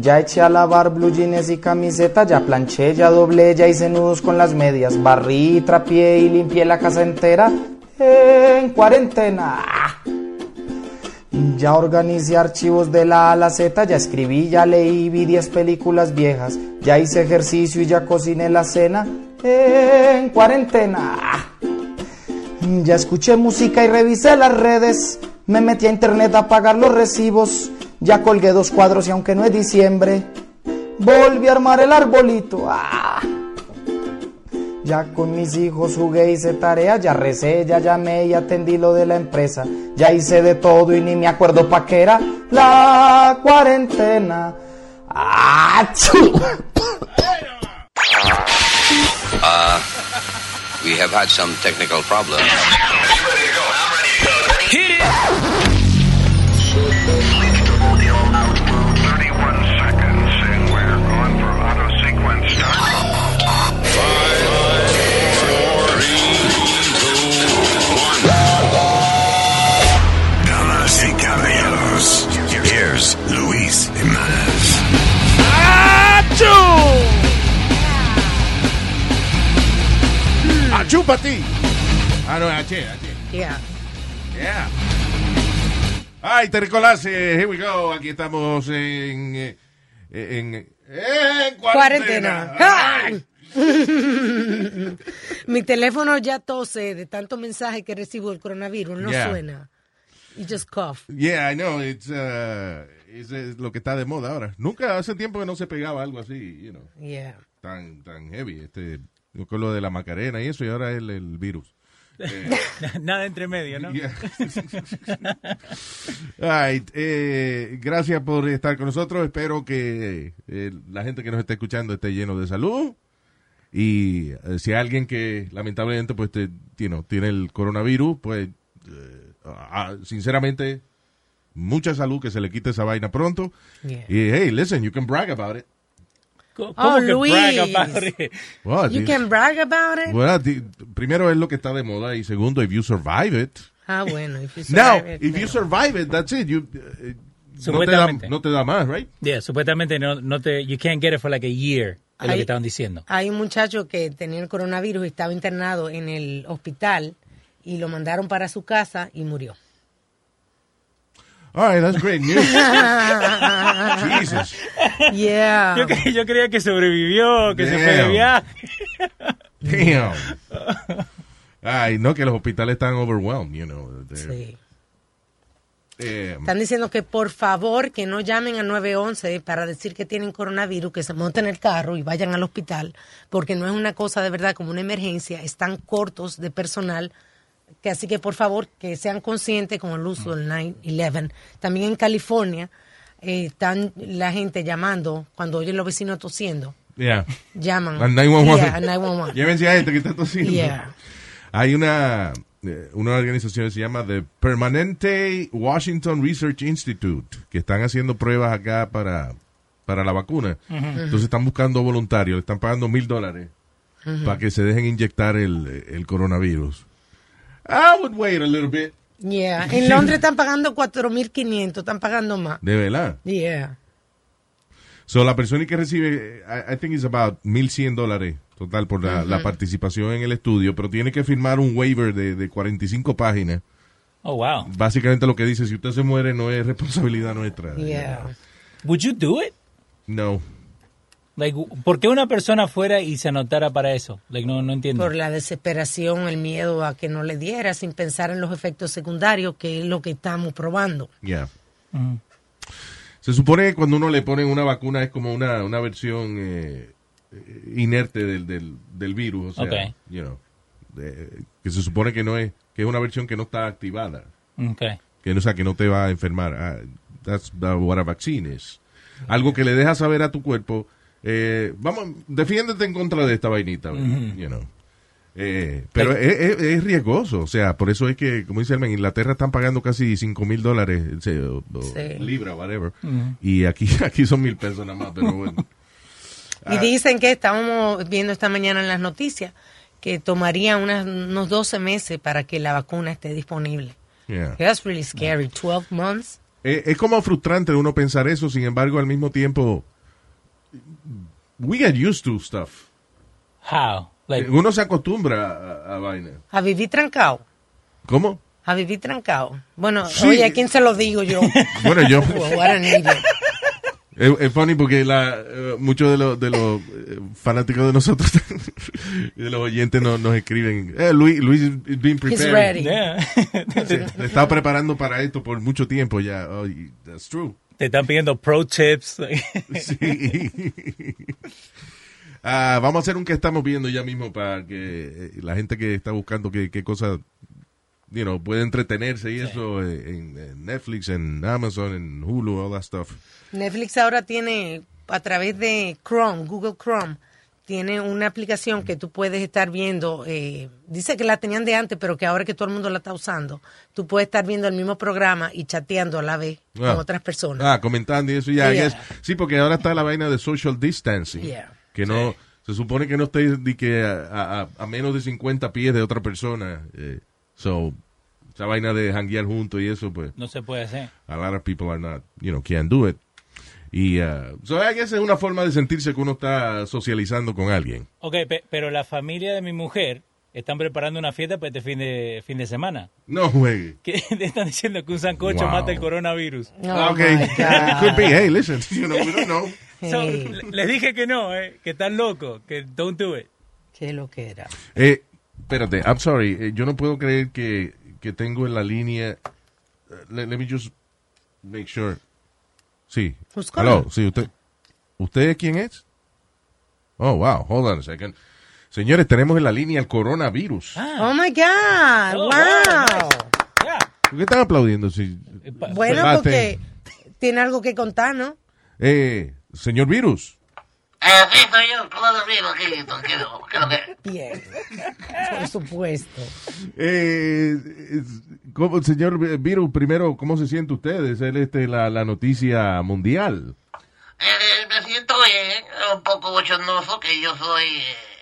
Ya eché a lavar blue jeans y camiseta, ya planché, ya doblé, ya hice nudos con las medias, barrí, trapié y limpié la casa entera en cuarentena. Ya organicé archivos de la A a la Z, ya escribí, ya leí, vi 10 películas viejas, ya hice ejercicio y ya cociné la cena en cuarentena. Ya escuché música y revisé las redes, me metí a internet a pagar los recibos, ya colgué dos cuadros y aunque no es diciembre, volví a armar el arbolito. ¡Ah! Ya con mis hijos jugué, hice tarea, ya recé, ya llamé y atendí lo de la empresa. Ya hice de todo y ni me acuerdo pa' qué era la cuarentena. ¡Achú! Uh, we have had some technical problems. ¡Achú para ti! Ah, no, H, H. Yeah. Yeah. Ay, Terricolase, here we go. Aquí estamos en. eh, En. En cuarentena. Cuarentena. Mi teléfono ya tose de tantos mensajes que recibo del coronavirus. No Yeah. suena. Y just cough. Yeah, I know. It's, uh, es, es lo que está de moda ahora. Nunca hace tiempo que no se pegaba algo así, you know, Yeah. tan, tan heavy. Este, con lo de la Macarena y eso, y ahora el, el virus. Nada entre medio, ¿no? Yeah. Alright, eh, gracias por estar con nosotros. Espero que eh, la gente que nos está escuchando esté lleno de salud. Y eh, si hay alguien que lamentablemente pues te- you know, tiene el coronavirus, pues eh, ah, sinceramente mucha salud, que se le quite esa vaina pronto. Yeah. Y hey, listen, you can brag about it. ¿Cómo Oh, que Luis. brag about it? You can brag about it. well, primero es lo que está de moda y segundo, if you survive it. Ah, bueno. If you Now, survive it, if you survive it, that's it. You, eh, no, te da, Supuestamente. no te da más, right? Yeah, supuestamente no, no te, you can't get it for like a year, es lo que estaban diciendo. Hay un muchacho que tenía el coronavirus y estaba internado en el hospital y lo mandaron para su casa y murió. All right, that's great news. Jesus. Yeah. Yo, cre- yo creía que sobrevivió, que se fue de Damn. viaje. Damn. Ay, no, que los hospitales están overwhelmed, you know. They're- Sí. eh, Están diciendo que por favor que no llamen al 911 para decir que tienen coronavirus, que se monten en el carro y vayan al hospital, porque no es una cosa de verdad como una emergencia, están cortos de personal, que así que por favor que sean conscientes con el uso del 911. También en California eh, están la gente llamando cuando oyen los vecinos tosiendo, yeah. llaman. Al 911. Yeah, al 911. Llévense a este que está tosiendo. Yeah. Hay una, eh, una organización que se llama The Permanente Washington Research Institute, que están haciendo pruebas acá para, para la vacuna. Entonces están buscando voluntarios, le están pagando mil dólares para que se dejen inyectar el, el coronavirus. I would wait a little bit. Yeah. En Londres están pagando 4.500, están pagando más. De verdad. Yeah. So, la persona que recibe, I, I think it's about 1.100 dólares total por la, la participación en el estudio, pero tiene que firmar un waiver de, de 45 páginas. Oh, wow. Básicamente lo que dice, si usted se muere no es responsabilidad nuestra. Yeah. Would you do it? No. Like, ¿por qué una persona fuera y se anotara para eso? Like, no, no entiendo. por la desesperación, el miedo a que no le diera, sin pensar en los efectos secundarios, que es lo que estamos probando. Yeah. Se supone que cuando uno le ponen una vacuna es como una, una versión eh, inerte del, del, del virus, o sea, Ok. you know, de- que se supone que no es, que es una versión que no está activada, Okay. que no, o sea, que no te va a enfermar. Ah, that's the- what a vaccine is. Algo que le deja saber a tu cuerpo, eh, vamos, defiéndete en contra de esta vainita, you know. Eh, pero es, es- es riesgoso, o sea, por eso es que, como dice el en Inglaterra están pagando casi 5 mil dólares, o- o Sí. libra, whatever, y aquí, aquí son mil pesos nada más, pero bueno. Y dicen que estábamos viendo esta mañana en las noticias que tomaría unas- unos 12 meses para que la vacuna esté disponible. Yeah. That's really scary. 12 months. eh, es como frustrante uno pensar eso, sin embargo, al mismo tiempo, we get used to stuff. How? Like, Uno se acostumbra a, a vaina. A vivir trancado. ¿Cómo? A vivir trancado. Bueno, Sí. oye, ¿a quién se lo digo yo? Bueno, yo... Es, es funny porque la, eh, muchos de los de los eh, fanáticos de nosotros y de los oyentes nos, nos escriben, eh, Luis, Luis is being He's prepared. ready. yeah. Se, está preparando para esto por mucho tiempo ya. Oh, that's true. Te están pidiendo pro tips. Sí. Ah, vamos a hacer un que estamos viendo ya mismo para que eh, la gente que está buscando qué, qué cosa you know, puede entretenerse y eso eh, en, en Netflix, en Amazon, en Hulu, all that stuff. Netflix ahora tiene, a través de Chrome, Google Chrome, tiene una aplicación que tú puedes estar viendo. eh, dice que la tenían de antes, pero que ahora que todo el mundo la está usando, tú puedes estar viendo el mismo programa y chateando a la vez Ah. con otras personas. Ah, comentando y eso ya. Yeah. yes. Sí, porque ahora está la vaina de social distancing. Yeah. Que no, se supone que no esté di que a, a- a menos de 50 pies de otra persona. eh, so, esa vaina de hanguear juntos y eso, pues, no se puede hacer. a lot of people are not, you know, can't do it. Y, uh, so, I guess es una forma de sentirse que uno está socializando con alguien. Ok, pe- pero la familia de mi mujer están preparando una fiesta para este fin de, fin de semana. No juegue. Que están diciendo que un sancocho Wow. mata el coronavirus. Oh, ok. my It God. could be, hey, listen, you know, we don't know. So, Hey, le- les dije que no, eh, que están locos, que don't do it. qué lo que era. Eh, espérate, I'm sorry, eh, yo no puedo creer que, que tengo en la línea. eh, let, let me just make sure. Sí. Who's Hello, sí, usted. ¿Usted quién es? Oh, wow, hold on a second. Señores, tenemos en la línea el coronavirus. Oh my God, Oh, wow. ¿Por qué están aplaudiendo? Si, Eh, Bueno, porque tiene algo que contar, ¿no? eh, señor Virus. Eh, sí, soy yo, el vino aquí, tranquilo. ¿Qué es lo que? Bien. Por supuesto. Eh, ¿cómo, señor Virus, primero, ¿cómo se siente usted de ser este, la, la noticia mundial? Eh, me siento bien, un poco bochornoso que yo soy eh,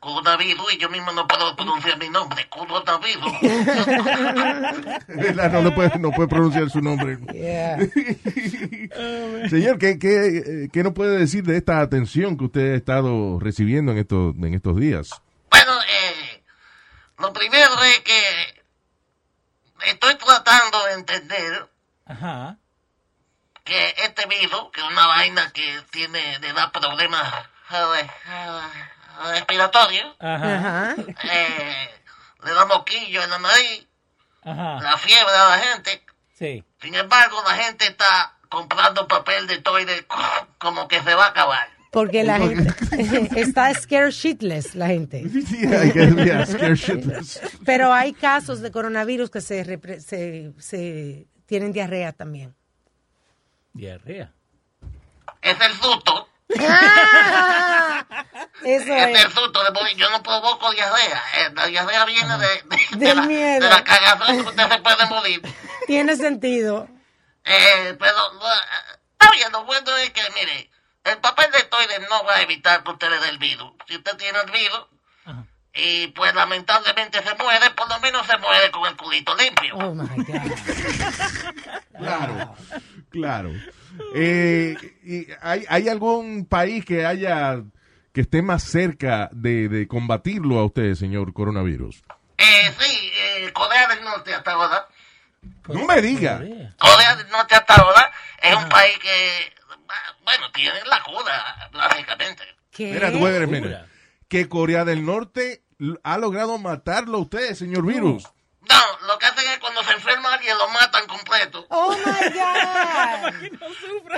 coronavirus y yo mismo no puedo pronunciar mi nombre, coronavirus. No, le puede, no puede pronunciar su nombre. Yeah. Señor, ¿qué, qué, eh, qué nos puede decir de esta atención que usted ha estado recibiendo en estos, en estos días? Bueno, eh, lo primero es que estoy tratando de entender Ajá. que este virus, que es una vaina que tiene, le da problemas eh, eh, Ajá. Eh, le da moquillo en la nariz, Ajá. la fiebre a la gente. Sí. Sin embargo, la gente está comprando papel de toile como que se va a acabar. Porque la gente está scared shitless, la gente. Yeah, I guess, yeah, scare shitless. Pero hay casos de coronavirus que se, repre- se, se tienen diarrea también. Diarrea. Es el susto, Eso es es. el susto. Yo no provoco diarrea. eh, La diarrea viene de, de, la, miedo. de la cagazón que usted se puede morir. Tiene sentido. Eh, pero eh, está bien, lo bueno es que, mire, el papel de toile no va a evitar que usted le dé el virus. Si usted tiene el virus y pues lamentablemente se muere, por lo menos se muere con el culito limpio. Oh my God. Claro, claro. Eh, y ¿hay, ¿Hay algún país que haya que esté más cerca de, de combatirlo a usted, señor coronavirus? Eh, sí, eh, Corea del Norte hasta ahora. No me diga. Corea del Norte hasta ahora es un país que, bueno, tiene la cura, básicamente. ¿Qué? Mira, wait a minute. Locura. Que Corea del Norte ha logrado matarlo a usted, señor Virus. No, lo que hacen es cuando se enferma alguien lo matan completo. Oh my God.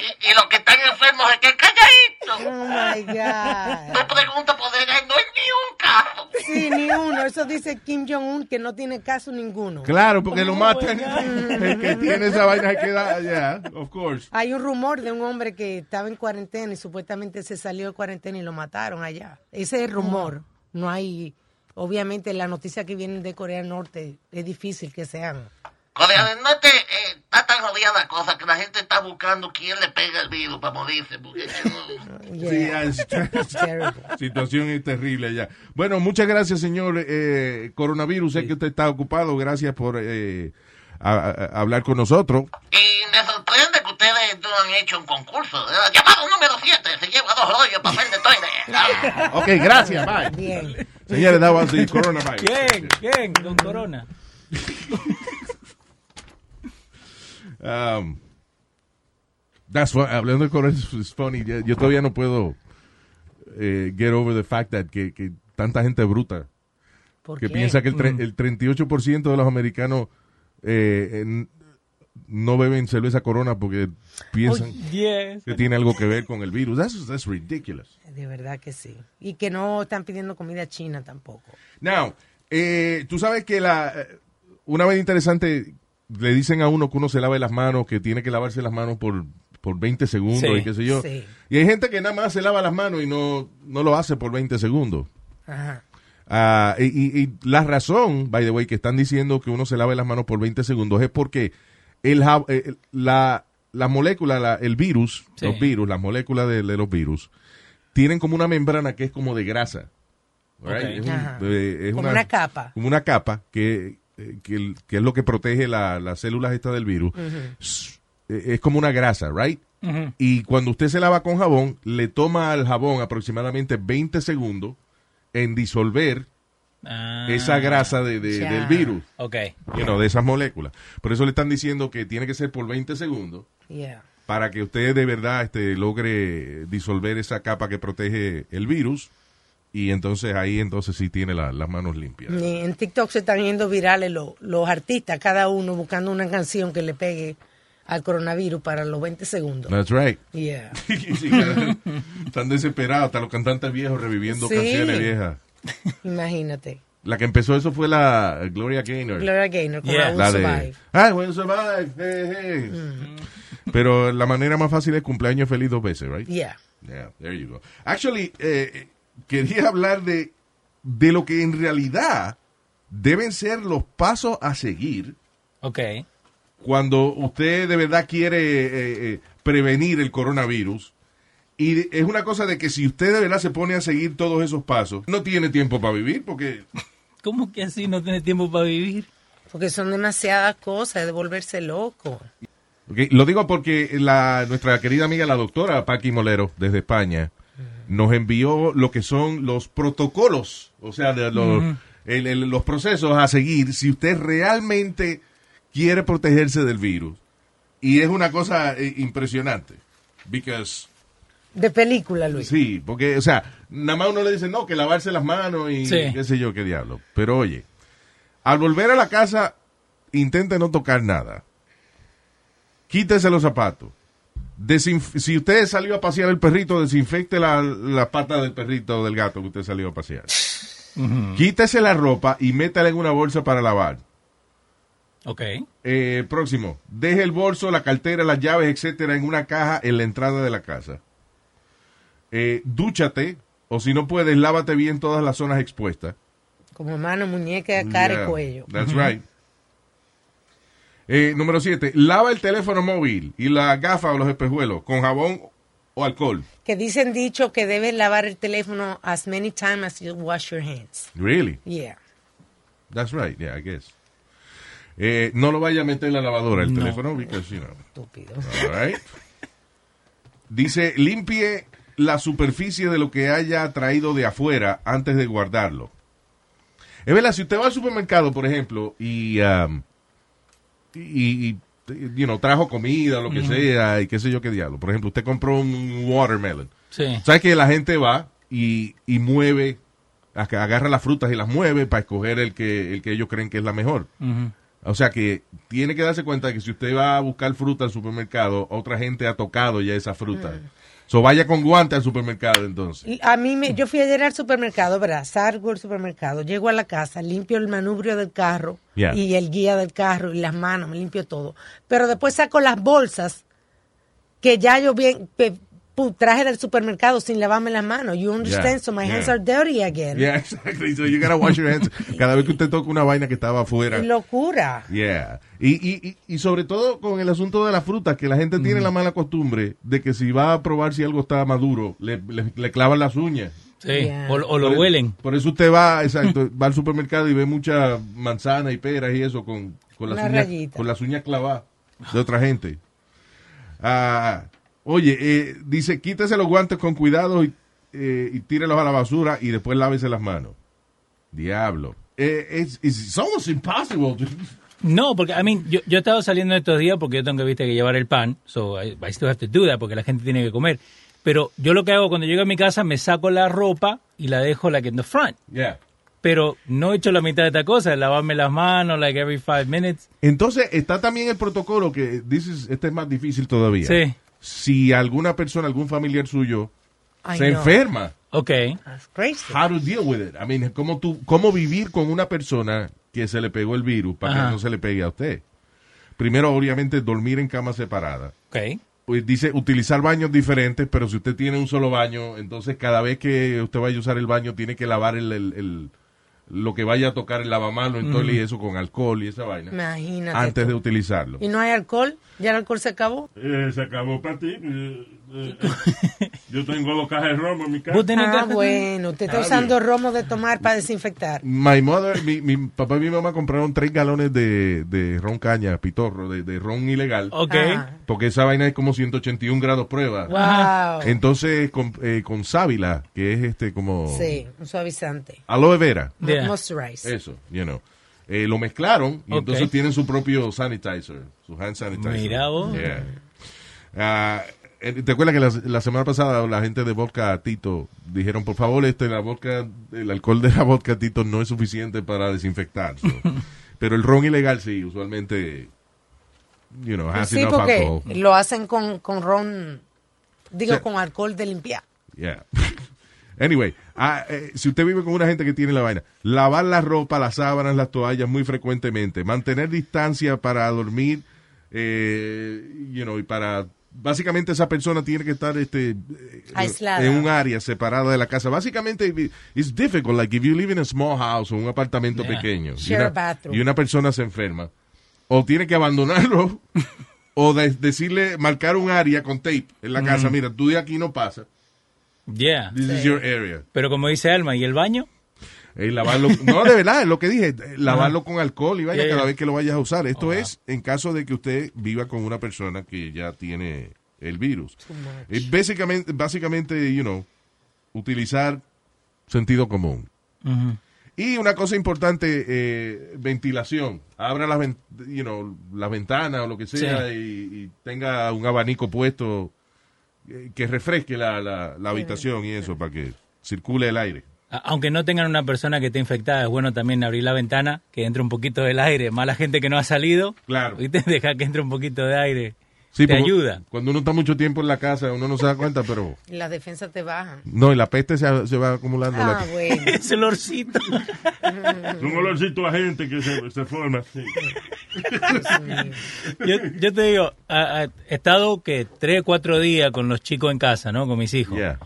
Y, y los que están enfermos se quedan calladitos. Oh my God. Me pregunto por él, no es ni un caso. Sí, ni uno. Eso dice Kim Jong-un que no tiene caso ninguno. Claro, porque lo matan. El que tiene esa vaina se queda allá, of course. Hay un rumor de un hombre que estaba en cuarentena y supuestamente se salió de cuarentena y lo mataron allá. Ese es rumor. No hay, obviamente, las noticias que vienen de Corea del Norte es difícil que sean. Corea del Norte eh, está tan jodida la cosa que la gente está buscando quién le pega el virus para morirse. Porque no- Yeah, Sí, ya, es- terrible. situación es terrible allá. Bueno, muchas gracias, señor eh, coronavirus. Sé que usted está ocupado. Gracias por eh, a- a- a hablar con nosotros. Y me sorprende que ustedes no han hecho un concurso. ¿verdad? Llamado número 7, se lleva dos rollos papel de toile. Ah. Ok, gracias, bye. Bien. Señores, that was the coronavirus. ¿Quién? ¿Quién? Con corona. Um, that's why, hablando de coronavirus, it's funny. Yo, yo todavía no puedo eh, get over the fact that que, que tanta gente bruta ¿Por que qué? piensa que el, Mm. tre- el 38% de los americanos eh, en- no beben cerveza corona porque piensan Yes. que tiene algo que ver con el virus. That's, that's ridiculous. De verdad que sí. Y que no están pidiendo comida china tampoco. Now, eh, tú sabes que la eh, una vez interesante le dicen a uno que uno se lave las manos, que tiene que lavarse las manos por, por 20 segundos Sí. y qué sé yo. Sí. Y hay gente que nada más se lava las manos y no, no lo hace por 20 segundos. Ajá. Ah, y, y- y la razón, by the way, que están diciendo que uno se lave las manos por 20 segundos es porque el, jab- eh, la, la molécula, la- el virus, Sí. los virus, las moléculas de, de los virus, tienen como una membrana que es como de grasa. Es, un- eh, es Como una capa. Como una capa que, eh, que, el- que es lo que protege la- las células estas del virus. Eh, Es como una grasa, right? Y cuando usted se lava con jabón, le toma al jabón aproximadamente 20 segundos en disolver Ah, esa grasa de, del virus, Ok. you know, de esas moléculas. Por eso le están diciendo que tiene que ser por 20 segundos Yeah. para que usted de verdad este, logre disolver esa capa que protege el virus y entonces ahí entonces sí tiene la- las manos limpias. Y En TikTok se están yendo virales los, los artistas, cada uno buscando una canción que le pegue al coronavirus para los 20 segundos. That's right. Yeah. Sí, están desesperados, hasta los cantantes viejos reviviendo Sí. canciones viejas. Imagínate. La que empezó eso fue la Gloria Gaynor. Gloria Gaynor con Yeah. La de Survive. I will survive. hey, hey. Pero la manera más fácil es cumpleaños feliz dos veces, right? Yeah. Yeah, there you go. Actually, eh, quería hablar de, de lo que en realidad deben ser los pasos a seguir Ok. cuando usted de verdad quiere eh, eh, prevenir el coronavirus. Y es una cosa de que si usted de verdad se pone a seguir todos esos pasos, no tiene tiempo para vivir porque ¿Cómo que así no tiene tiempo para vivir? Porque son demasiadas cosas, de volverse loco. Lo digo porque la, nuestra querida amiga, la doctora Paqui Molero, desde España, nos envió lo que son los protocolos, o sea, de los, el- el- los procesos a seguir si usted realmente quiere protegerse del virus. Y es una cosa eh, impresionante. Because, De película, Luis. sí, porque, o sea, nada más uno le dice, no, que lavarse las manos y Sí. qué sé yo, qué diablo. Pero oye, al volver a la casa, intente no tocar nada. Quítese los zapatos. Desinf- si usted salió a pasear el perrito, desinfecte la, la pata del perrito o del gato que usted salió a pasear. Quítese la ropa y métala en una bolsa para lavar. Ok. Eh, próximo. Deje el bolso, la cartera, las llaves, etcétera, en una caja en la entrada de la casa. Eh, dúchate, o si no puedes, lávate bien todas las zonas expuestas. Como mano, muñeca, cara Yeah, y cuello. That's right. Eh, número 7. Lava el teléfono móvil y la gafa o los espejuelos con jabón o alcohol. Que dicen dicho que debes lavar el teléfono as many times as you wash your hands. Really? Yeah. That's right. Yeah, I guess. Eh, no lo vaya a meter en la lavadora el No. teléfono because, you know. Estúpido. All right. Dice, limpie la superficie de lo que haya traído de afuera antes de guardarlo. Es verdad, si usted va al supermercado, por ejemplo, y, um, y, y, you know, trajo comida o lo que sea, y qué sé yo qué diablo. Por ejemplo, usted compró un watermelon. Sí. ¿Sabes que la gente va y, y mueve, ag- agarra las frutas y las mueve para escoger el que, el que ellos creen que es la mejor? O sea que tiene que darse cuenta que si usted va a buscar fruta al supermercado, otra gente ha tocado ya esa fruta. So vaya con guante al supermercado entonces. Y A mí, me, yo fui ayer al supermercado, ¿verdad? Salgo al supermercado, llego a la casa, limpio el manubrio del carro Yeah. y el guía del carro y las manos, me limpio todo. Pero después saco las bolsas que ya yo bien pe- traje del supermercado sin lavarme las manos. You understand? Yeah, So my yeah. hands are dirty again. Yeah, exactly. So you gotta wash your hands cada vez que usted toca una vaina que estaba afuera. Qué locura. Yeah. Y, y, y, y sobre todo con el asunto de la fruta, que la gente tiene la mala costumbre de que si va a probar si algo está maduro, le, le, le clavan las uñas. Sí. Yeah. O, o lo Por- huelen. Por eso usted va, exacto, va al supermercado y ve mucha manzana y peras y eso con, con las, uñas, con las uñas clavadas de otra gente. Ah, oye, eh, dice, quítese los guantes con cuidado y, eh, y tírelos a la basura y después lávese las manos. Diablo. Eh, it's, it's almost impossible. No, porque, I mean, yo, yo he estado saliendo estos días porque yo tengo que, viste, que llevar el pan, so I, I still have to do that porque la gente tiene que comer. Pero yo lo que hago cuando llego a mi casa, me saco la ropa y la dejo, like, in the front. Yeah. Pero no he hecho la mitad de esta cosa, lavarme las manos, like, every five minutes. Entonces, está también el protocolo que, is- este es más difícil todavía. Sí. Si alguna persona, algún familiar suyo, se enferma, Ok. That's crazy. how to deal with it. I mean, cómo, tú, cómo vivir con una persona que se le pegó el virus para Ajá. que no se le pegue a usted. Primero, obviamente, dormir en cama separada. Ok. Pues dice utilizar baños diferentes, pero si usted tiene un solo baño, entonces cada vez que usted vaya a usar el baño tiene que lavar el, el- el- lo que vaya a tocar el lavamano entonces, y eso con alcohol y esa vaina Imagínate. antes de utilizarlo. ¿Y no hay alcohol? ¿Ya el alcohol se acabó? Eh, se acabó para ti. eh, yo tengo dos cajas de romo en mi casa. ¿Vos tenés Ah, bueno. Usted está Ah, usando romo de tomar para desinfectar. My mother, mi, mi papá y mi mamá compraron tres galones de, de ron caña, pitorro, de, de ron ilegal. Ok. Ah. Porque esa vaina es como 181 grados prueba. Wow. Entonces, con, eh, con sábila, que es este como Sí, un suavizante. aloe vera, Yeah. Moisturize. eso, you know. Eh, lo mezclaron y entonces tienen su propio sanitizer, su hand sanitizer. Mira vos. Yeah. Ah, eh, ¿Te acuerdas que la, la semana pasada la gente de vodka Tito dijeron, por favor, este, la vodka, el alcohol de la vodka Tito no es suficiente para desinfectar? so. Pero el ron ilegal sí, usualmente, you know, has Sí, porque alcohol. lo hacen con, con ron, digo, con alcohol de limpiar. Yeah. Anyway, ah, eh, si usted vive con una gente que tiene la vaina, lavar la ropa, las sábanas, las toallas muy frecuentemente, mantener distancia para dormir, eh, you know, y para básicamente esa persona tiene que estar este eh, Aislada. en un área separada de la casa. Básicamente it's difficult like if you live in a small house o un apartamento Yeah. pequeño y una, a bathroom. y una persona se enferma o tiene que abandonarlo o de- decirle marcar un área con tape en la casa, mira, tú de aquí no pasas. Yeah. This is your area. Pero como dice Alma, ¿y el baño? Eh, lavarlo, no, de verdad, es lo que dije, lavarlo con alcohol y vaya Yeah, cada yeah. vez que lo vayas a usar. Esto Oh, es en caso de que usted viva con una persona que ya tiene el virus. Es básicamente, básicamente, you know, utilizar sentido común. Y una cosa importante, eh, ventilación. Abra las, you know, las ventanas o lo que sea Sí. y, y tenga un abanico puesto eh, que refresque la, la, la habitación y eso para que circule el aire. Aunque no tengan una persona que esté infectada, es bueno también abrir la ventana, que entre un poquito del aire. Más la gente que no ha salido, Claro. ¿viste? Deja que entre un poquito de aire. Sí, te ayuda. Cuando uno está mucho tiempo en la casa, uno no se da cuenta, pero... Y las defensas te bajan. No, y la peste se, se va acumulando. Ah, la- bueno. Ese olorcito. Es un olorcito a gente que se, se forma. sí. yo, yo te digo, he estado que tres, cuatro días con los chicos en casa, ¿no? Con mis hijos. Yeah.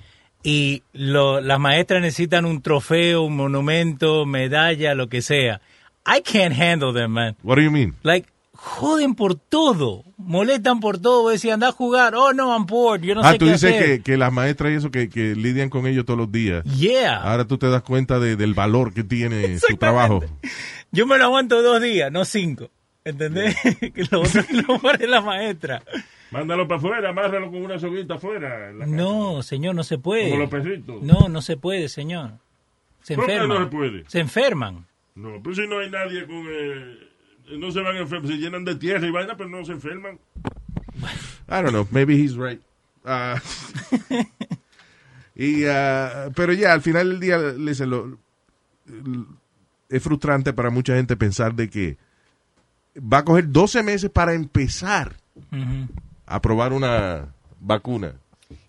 Y lo, las maestras necesitan un trofeo, un monumento, medalla, lo que sea. I can't handle them, man. What do you mean? Like, joden por todo. Molestan por todo. Decís, anda a jugar. Oh, no, I'm bored. Yo no ah, sé tú qué dices hacer. que, que las maestras y eso que, que lidian con ellos todos los días. Yeah. Ahora tú te das cuenta de- del valor que tiene su trabajo. Yo me lo aguanto dos días, no cinco. ¿Entendés? que lo otro lo pone la maestra. Mándalo para afuera, amárralo con una soguita afuera. No, señor, no se puede. Como los perritos. No, no se puede, señor. Se ¿Por qué enferman. no se puede? Se enferman. No, pues si no hay nadie con... eh, no se van a enfermar, se llenan de tierra y vaina, pero no se enferman. I don't know, maybe he's right. Ah, y, ah, pero ya, al final del día, listen, lo- es frustrante para mucha gente pensar de que va a coger 12 meses para empezar a probar una vacuna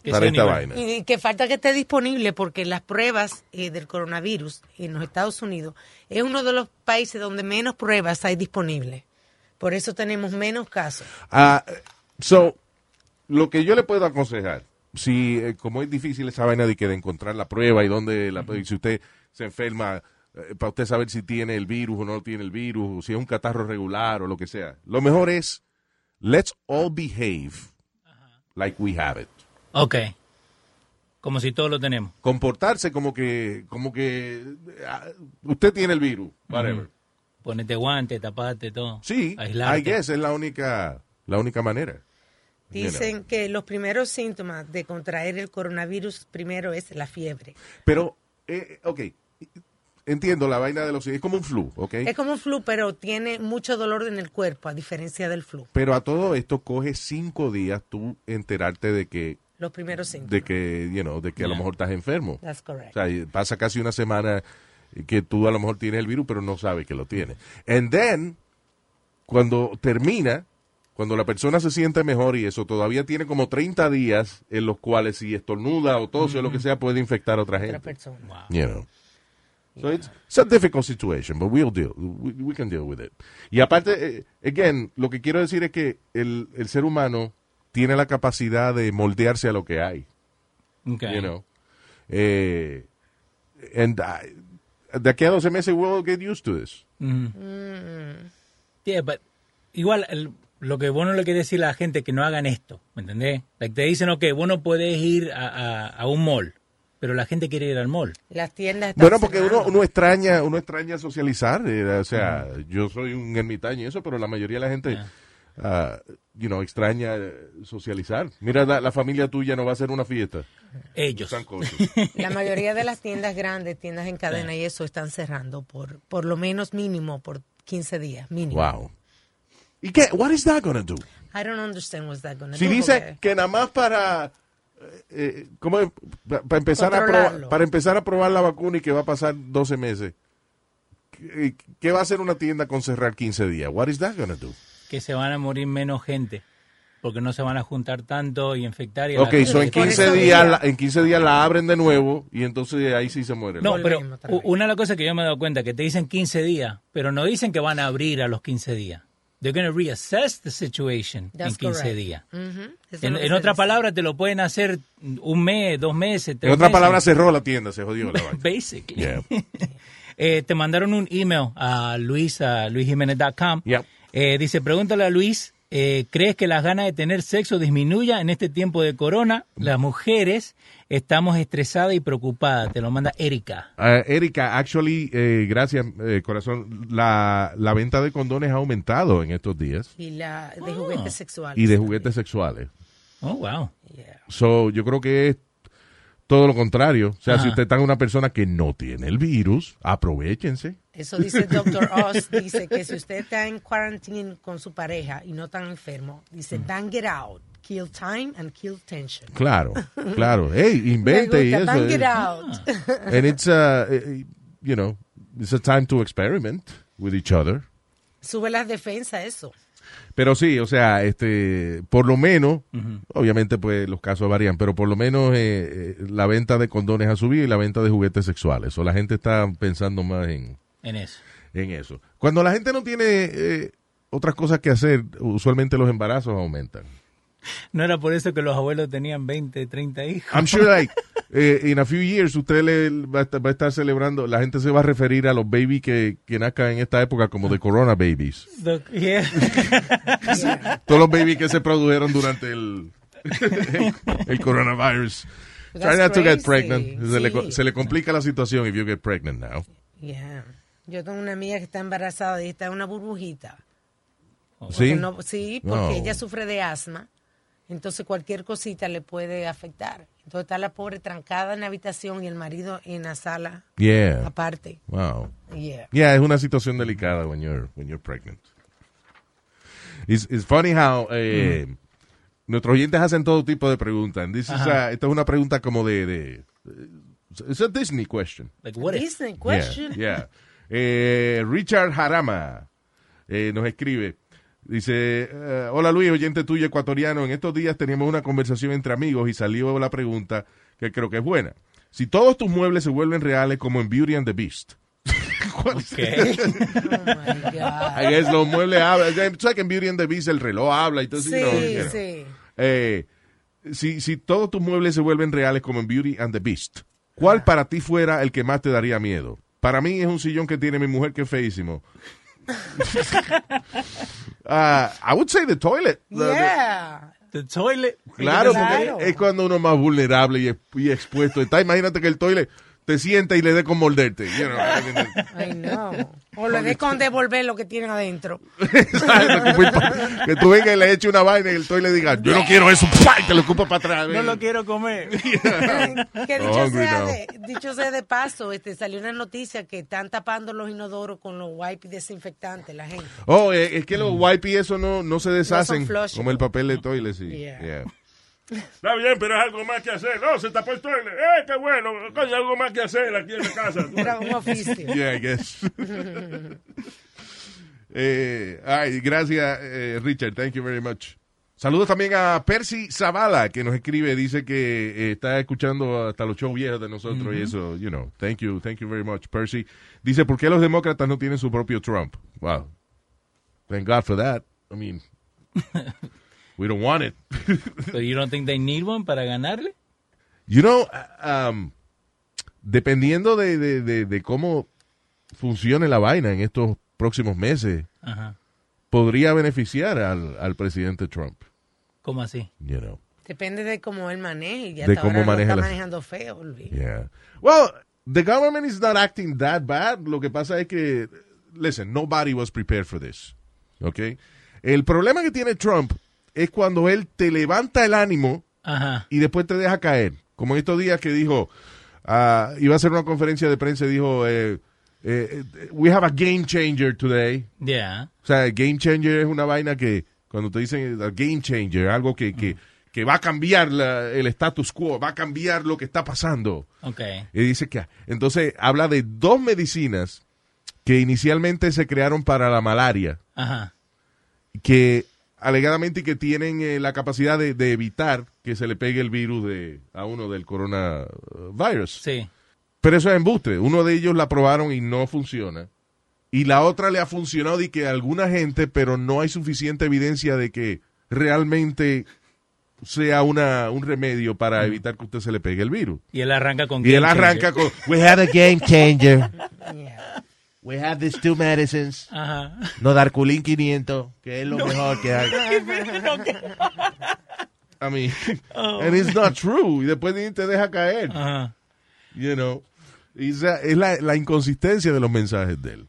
para esta vaina. Y que falta que esté disponible porque las pruebas eh, del coronavirus en los Estados Unidos es uno de los países donde menos pruebas hay disponibles. Por eso tenemos menos casos. Ah, so, lo que yo le puedo aconsejar, si eh, como es difícil esa vaina de que de encontrar la prueba y dónde la, y si usted se enferma, eh, para usted saber si tiene el virus o no tiene el virus, o si es un catarro regular o lo que sea. Lo mejor es, let's all behave like we have it. Ok. Como si todos lo tenemos. Comportarse como que, como que ah, usted tiene el virus, whatever. Ponete guante, tapate, todo. Sí, Aislarte. I guess es la única, la única manera. You know. Dicen que los primeros síntomas de contraer el coronavirus primero es la fiebre. Pero, eh, ok, entiendo la vaina de los... Es como un flu, ok. Es como un flu, pero tiene mucho dolor en el cuerpo, a diferencia del flu. Pero a todo esto coge cinco días tú enterarte de que, Los primeros síntomas. de que, you know, de que a lo mejor estás enfermo. That's correct. O sea, pasa casi una semana que tú a lo mejor tienes el virus, pero no sabes que lo tienes. And then, cuando termina, cuando la persona se siente mejor y eso, todavía tiene como 30 días en los cuales si estornuda o tose o lo que sea, puede infectar a otra Otra gente. persona. You know. So it's, it's a difficult situation, but we'll deal. We, we can deal with it. Y aparte, eh, again, lo que quiero decir es que el, el ser humano tiene la capacidad de moldearse a lo que hay. Okay. You know. Eh, and I- de aquí a 12 meses we'll get used to this. Mhm. Yeah, but igual el- lo que vos no le querés decir a la gente que no hagan esto, ¿me entendés? Like te dicen, ok, vos no podés ir a, a- a un mall, pero la gente quiere ir al mall. Las tiendas están Bueno, porque uno, uno extraña, uno extraña socializar. eh, o sea, yo soy un ermitaño y eso, pero la mayoría de la gente, ah, you know, extraña eh, socializar. Mira, la, la familia tuya no va a hacer una fiesta. Ellos. La mayoría de las tiendas grandes, tiendas en cadena y eso están cerrando por por lo menos mínimo por 15 días, mínimo. wow. ¿Y qué? What is that gonna do? I don't understand what's that gonna Si do, dice porque- que nada más para eh, eh, ¿cómo es? Pa- para empezar a probar, para empezar a probar la vacuna y que va a pasar 12 meses. ¿Qué, qué va a hacer una tienda con cerrar 15 días? What is that gonna do? Que se van a morir menos gente, porque no se van a juntar tanto y infectar. Y Ok, so en que- 15 eso días la, en 15 días la abren de nuevo y entonces ahí sí se muere. No, pero una de las cosas que yo me he dado cuenta que te dicen 15 días, pero no dicen que van a abrir a los 15 días. They're going to reassess the situation That's en 15 correct. días. En, en otras palabras, te lo pueden hacer un mes, dos meses, En tres otras meses. palabras, cerró la tienda, se jodió la vaina. Basically. Yeah. Eh, te mandaron un email a Luis, a luisjimenez.com. Yep. Eh, dice, pregúntale a Luis, eh, ¿crees que las ganas de tener sexo disminuya en este tiempo de corona? Las mujeres estamos estresadas y preocupadas. Te lo manda Erika. Ah, Erika, actually, eh, gracias, eh, corazón, la, la venta de condones ha aumentado en estos días Y la de juguetes sexuales. y de juguetes sexuales. Oh, wow. Yeah. So, yo creo que es todo lo contrario. O sea, Ajá. si usted está en una persona que no tiene el virus, aprovechense. Eso dice Dr. Oz, dice que si usted está en quarantine con su pareja y no tan enfermo, dice, bang it out, kill time and kill tension. Claro, claro. Hey, invente y eso. bang eh. it out. And it's, uh, eh, you know, it's a time to experiment with each other. Sube las defensas, eso. Pero sí, o sea, este, por lo menos, obviamente pues los casos varían, pero por lo menos eh, eh, la venta de condones ha subido y la venta de juguetes sexuales. O la gente está pensando más en, En eso. en eso. Cuando la gente no tiene eh, otras cosas que hacer, usualmente los embarazos aumentan. No era por eso que los abuelos tenían 20, 30 hijos. I'm sure like eh, in a few years usted le va a, estar, va a estar celebrando, la gente se va a referir a los babies que, que nazcan en esta época como de corona babies. Yeah. Todos los babies que se produjeron durante el, el coronavirus. Try not to get pregnant. Se, le, se le complica la situación if you get pregnant now. Yeah. Yo tengo una amiga que está embarazada y está en una burbujita. ¿Sí? No- sí, porque No. ella sufre de asma. Entonces cualquier cosita le puede afectar. Entonces está la pobre trancada en la habitación y el marido en la sala Yeah. aparte. Wow. Yeah. Yeah, es una situación delicada when you're, when you're pregnant. It's, it's funny how eh, nuestros oyentes hacen todo tipo de preguntas. And this is Ajá. a- esta es una pregunta como de... de it's a Disney question. Like, what? Disney question. Yeah, yeah. Eh, Richard Jarama eh, nos escribe. Dice, eh, hola Luis, oyente tuyo ecuatoriano. En estos días teníamos una conversación entre amigos y salió la pregunta que creo que es buena. Si todos tus muebles se vuelven reales como en Beauty and the Beast. ¿Cuál es? Oh my God. Los muebles hablan. Tú que en Beauty and the Beast el reloj habla y todo eso. Sí, you know, sí. Eh, si, si todos tus muebles se vuelven reales como en Beauty and the Beast, ¿cuál para ti fuera el que más te daría miedo? Para mí es un sillón que tiene mi mujer que es feísimo. Ah, I would say the toilet. The- the- Yeah. The toilet. claro, Claro. porque es cuando uno es más vulnerable y, y expuesto está. Imagínate que el toilet te sienta y le dé con morderte. you know, I mean, Ay, no. O le dé con devolver lo que tienen adentro. Que, tú vengas y le eches una vaina y el toy le diga, yo no quiero eso, ¡pua! y te lo ocupa para atrás. No lo quiero comer. Que dicho sea, de, dicho sea de paso, este, salió una noticia que están tapando los inodoros con los wipes desinfectantes, la gente. Oh, eh, es que los wipes y eso no, no se deshacen como el papel de toilet, sí. Yeah. Yeah. Está bien, pero es algo más que hacer. No, se tapó el toilet. ¡Eh, qué bueno! Coño, algo más que hacer aquí en la casa. Era un oficio. Yeah, I guess. eh, ay, gracias, eh, Richard. Thank you very much. Saludos también a Percy Zavala, que nos escribe, dice que eh, está escuchando hasta los shows viejos de nosotros y eso, you know. Thank you, thank you very much, Percy. Dice, ¿por qué los demócratas no tienen su propio Trump? Wow. Thank God for that. I mean, we don't want it. But you don't think they need one para ganarle? You know, um, dependiendo de, de, de, de cómo funcione la vaina en estos próximos meses, Ajá. podría beneficiar al, al presidente Trump. ¿Cómo así? You know. Depende de cómo él maneje. Y De cómo ahora lo maneja está las- manejando feo. Luis. Yeah. Well, the government is not acting that bad. Lo que pasa es que, listen, nobody was prepared for this. Okay. El problema que tiene Trump es cuando él te levanta el ánimo Ajá. y después te deja caer. Como en estos días que dijo, ah, iba a hacer una conferencia de prensa y dijo, eh, eh, eh, we have a game changer today. Yeah. O sea, game changer es una vaina que, cuando te dicen a game changer, algo que, que, que va a cambiar la- el status quo, va a cambiar lo que está pasando. Ok. Y dice que, entonces habla de dos medicinas que inicialmente se crearon para la malaria, Ajá. que alegadamente que tienen eh, la capacidad de, de evitar que se le pegue el virus de, a uno del coronavirus. Sí. Pero eso es embuste. Uno de ellos la probaron y no funciona. Y la otra le ha funcionado y que a alguna gente, pero no hay suficiente evidencia de que realmente sea una, un remedio para evitar que usted se le pegue el virus. Y él arranca con Y él arranca Changer. con, we have a game changer. We have these two medicines. Ajá. Nodarculin 500, que es lo mejor que hay. I mean, and it's not true. Y después ni te deja caer. Ajá. You know. Y esa es la, la inconsistencia de los mensajes de él.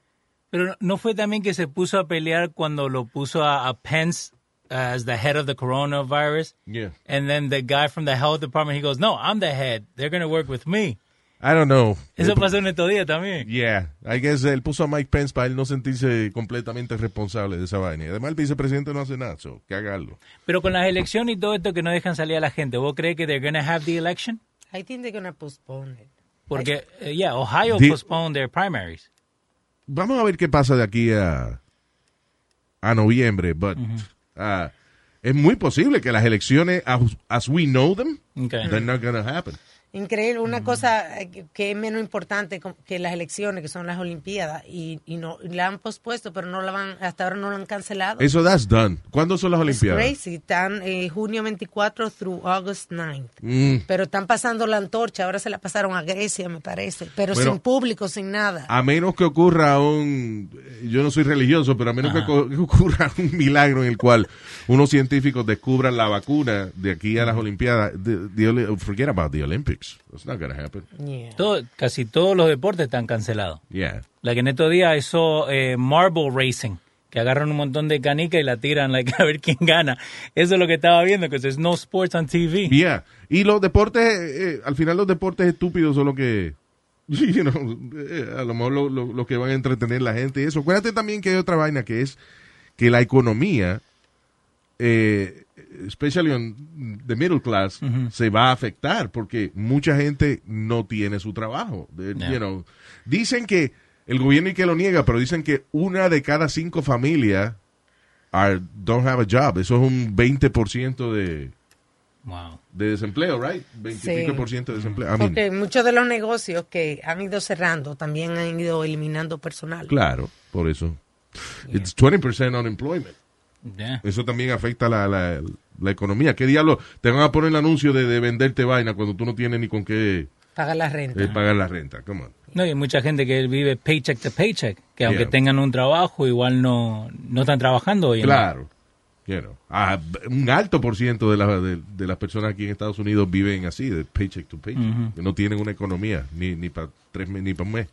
Pero no- no fue también que se puso a pelear cuando lo puso a, a Pence as the head of the coronavirus. Yeah. And then the guy from the health department, he goes, no, I'm the head. They're going to work with me. I don't know. Eso pasó en estos días también. Yeah, I guess él puso a Mike Pence para él no sentirse completamente responsable de esa vaina. Además el vicepresidente no hace nada, so, que haga Pero con las elecciones y todo esto que no dejan salir a la gente, ¿vos crees que they're going to have the election? I think they're gonna postpone it. Porque, eh, yeah, Ohio Di- postponed their primaries. Vamos a ver qué pasa de aquí a, a noviembre, but uh, es muy posible que las elecciones, as, as we know them, Okay. they're not gonna happen. Increíble, una cosa eh, que- es menos importante que las elecciones, que son las Olimpiadas, y, y no y la han pospuesto, pero no la van, hasta ahora no la han cancelado. Eso that's done. ¿Cuándo son las It's Olimpiadas? crazy, están eh, junio 24 through August 9. Mm. Pero están pasando la antorcha, ahora se la pasaron a Grecia, me parece, pero Bueno, sin público, sin nada. A menos que ocurra un, yo no soy religioso, pero a menos que, ocurra un milagro en el cual unos científicos descubran la vacuna de aquí a las Olimpiadas, the- the forget about the Olympics. It's not gonna happen. Yeah. Todo, casi todos los deportes están cancelados. Yeah. La que en estos días hizo eh, marble racing, que agarran un montón de canicas y la tiran like, a ver quién gana. Eso es lo que estaba viendo, que there's no sports on TV. Yeah. Y los deportes, eh, al final los deportes estúpidos son los que, you know, eh, a lo mejor lo, lo- lo que van a entretener la gente y eso. Acuérdate también que hay otra vaina que es que la economía, eh, especially on the middle class, se va a afectar porque mucha gente no tiene su trabajo. Eh, Yeah. you know. Dicen que el gobierno y que lo niega, pero dicen que una de cada cinco familias are, don't have a job. Eso es un 20% de, Wow. de desempleo, right? 25% de desempleo. I mean, Porque muchos de los negocios que han ido cerrando también han ido eliminando personal. Claro, por eso. It's 20% unemployment. Yeah. Eso también afecta la, la, la economía. ¿Qué diablo? Te van a poner el anuncio de, de venderte vaina cuando tú no tienes ni con qué Pagar la renta. eh, pagar la renta. Come on. No, y hay mucha gente que vive paycheck to paycheck, que aunque Yeah. tengan un trabajo, igual no, no están trabajando hoy. Claro. You know, ah, un alto por ciento de, la- de, de las personas aquí en Estados Unidos viven así, de paycheck to paycheck. Que no tienen una economía, ni, ni para tres me- ni para un mes.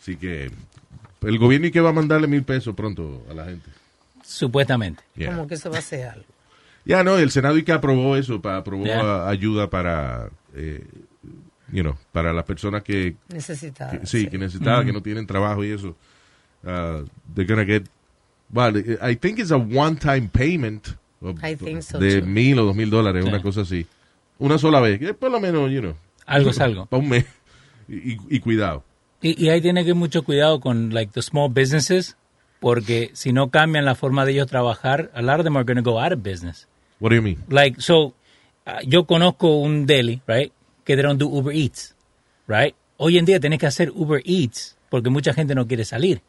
Así que el gobierno y que va a mandarle mil pesos pronto a la gente. Supuestamente. Yeah. Como que se va a hacer algo. Ya no, el Senado y que aprobó eso, pa- aprobó Yeah. ayuda para, eh, you know, para las personas que, Necesitada. que- sí, que necesitaban, que no tienen trabajo y eso. Uh, they're gonna get, well, I think it's a one-time payment of- I think so, de too. mil o dos mil dólares, Sí. una cosa así. Una sola vez, que por lo menos, you know. Algo es algo. Para un mes. Y, y- y cuidado. Y, y ahí tiene que ir mucho cuidado con like the small businesses, porque si no cambian la forma de ellos trabajar, a lot of them are going to go out of business. What do you mean? Like, so, uh, yo conozco un deli, right, que they don't do Uber Eats, right? Hoy en día tenés que hacer Uber Eats porque mucha gente no quiere salir.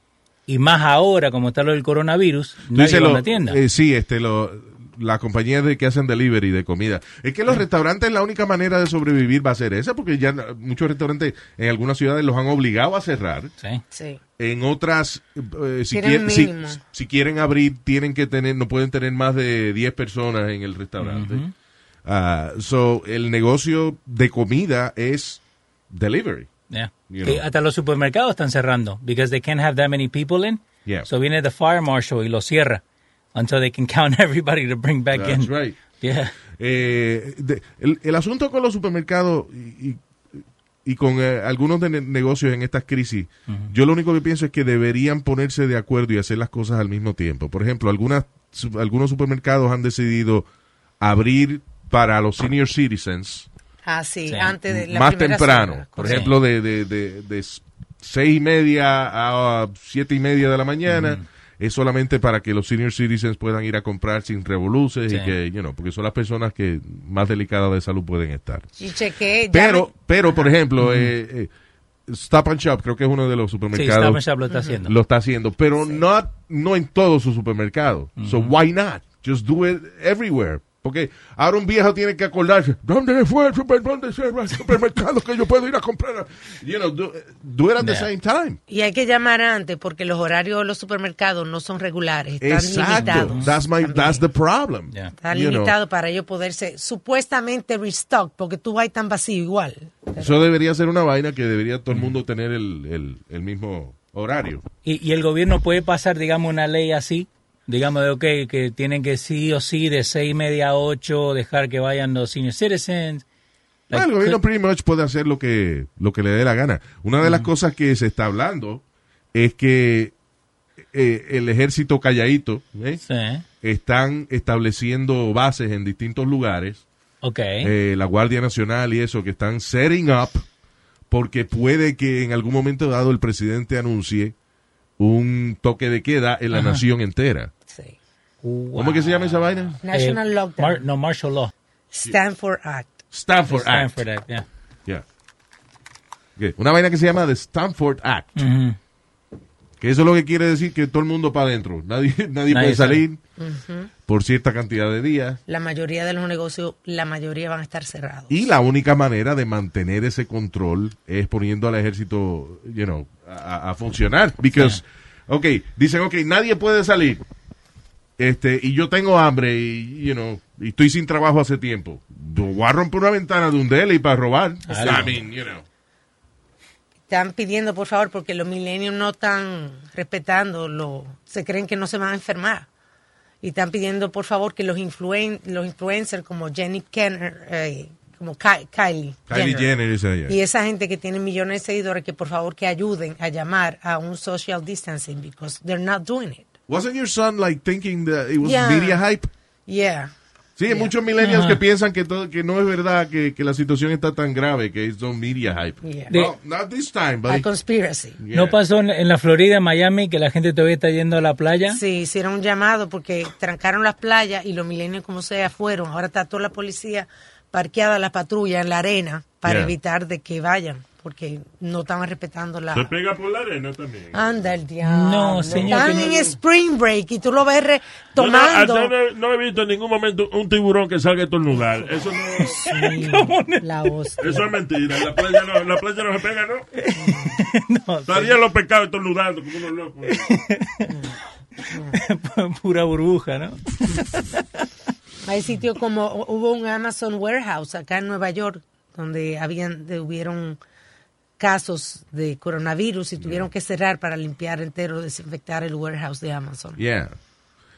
Y más ahora, como está lo del coronavirus, va a lo- la tienda. eh, sí, este, lo, la compañía de que hacen delivery de comida. Es que los restaurantes la única manera de sobrevivir va a ser esa, porque ya muchos restaurantes en algunas ciudades los han obligado a cerrar. Sí. Sí. En otras, eh, si, quieren, si, mínimo. si quieren abrir, tienen que tener, no pueden tener más de 10 personas en el restaurante. Ah, so, el negocio de comida es delivery. Yeah. You Y know. hasta los supermercados están cerrando because they can't have that many people in. Yeah. So viene the fire marshal y lo cierra until they can count everybody to bring back That's in. right. Yeah. Eh, de- el, el asunto con los supermercados y, y- y con eh, algunos de ne- negocios en estas crisis, yo lo único que pienso es que deberían ponerse de acuerdo y hacer las cosas al mismo tiempo. Por ejemplo, algunas, su- algunos supermercados han decidido abrir para los senior citizens Ah, sí, Sí. antes de la más temprano. cena, Por correcto. ejemplo, de, de, de, de seis y media a siete y media de la mañana. Es solamente para que los senior citizens puedan ir a comprar sin revoluces y Sí. que, you know, porque son las personas que más delicadas de salud pueden estar. Y Pero, me- pero por ejemplo, eh, eh, Stop and Shop creo que es uno de los Sí, supermercados. Stop and Shop lo está haciendo. Lo está haciendo, pero no, no en todos sus supermercados. So why not? Just do it everywhere. Porque ahora un viejo tiene que acordarse, ¿dónde fue el super, dónde fue el supermercado que yo puedo ir a comprar? You know, do, do it at the Yeah. same time. Y hay que llamar antes porque los horarios de los supermercados no son regulares, están Exacto. limitados. That's my, that's the problem. Yeah. Están You know. limitados para ellos poderse supuestamente restock, porque tú vas tan vacío igual. Eso debería ser una vaina que debería todo el mundo tener el, el, el mismo horario. Y, y el gobierno puede pasar, digamos, una ley así, digamos, de, ok, que tienen que sí o sí de seis y media a ocho dejar que vayan los senior citizens. Like, el gobierno pretty much puede hacer lo que, lo que le dé la gana. Una de las cosas que se está hablando es que eh, el ejército calladito ¿eh? Sí, están estableciendo bases en distintos lugares, ok. eh, la Guardia Nacional y eso, que están setting up porque puede que en algún momento dado el presidente anuncie un toque de queda en la Ajá. nación entera. Sí. ¿Cómo que se llama esa vaina? National Eh, Lockdown. Mar- no, Martial Law. Stanford Act. Stanford Act. Stanford Act, yeah. Yeah. Una vaina que se llama the Stanford Act. Ujú. Que eso es lo que quiere decir que todo el mundo para adentro. Nadie, nadie, puede sale. salir por cierta cantidad de días. La mayoría de los negocios, la mayoría van a estar cerrados. Y la única manera de mantener ese control es poniendo al ejército, you know, a, a funcionar. Because, ok, dicen, ok, nadie puede salir. Este, y yo tengo hambre y, you know, y estoy sin trabajo hace tiempo. Voy a romper una ventana de un deli para robar. Algo. I mean, you know. Están pidiendo, por favor, porque los milenios no están respetando, lo, se creen que no se van a enfermar. Y están pidiendo, por favor, que los, influen, los influencers como Jenny Kenner, eh, como Kylie, Kylie Jenner ella. y esa gente que tiene millones de seguidores, que por favor que ayuden a llamar a un social distancing, because they're not doing it. Wasn't your son like thinking that it was Yeah. media hype? Yeah. Sí, hay Yeah. muchos millennials que piensan que, todo, que no es verdad, que, que la situación está tan grave, que es un media hype. Yeah. De- Well, not this time, A buddy. conspiracy. Yeah. ¿No pasó en, en la Florida, Miami, que la gente todavía está yendo a la playa? Sí, hicieron un llamado porque trancaron las playas y los milenios como sea fueron. Ahora está toda la policía parqueada la patrulla en la arena para Yeah. evitar de que vayan porque no estaban respetando la... Se pega por la arena también. Anda el diablo. No, señor, Están en no- spring break y tú lo ves re- Yo no, tomando. no, no he visto en ningún momento un tiburón que salga a estornudar. Eso no, Sí, la hostia. eso es mentira. En la playa no, la playa no se pega, ¿no? No, Estarían los pescados estornudando como unos locos. Pura burbuja, ¿no? Hay sitios como hubo un Amazon Warehouse acá en Nueva York donde habían de- hubieron casos de coronavirus y tuvieron que cerrar para limpiar entero, desinfectar el warehouse de Amazon. Yeah.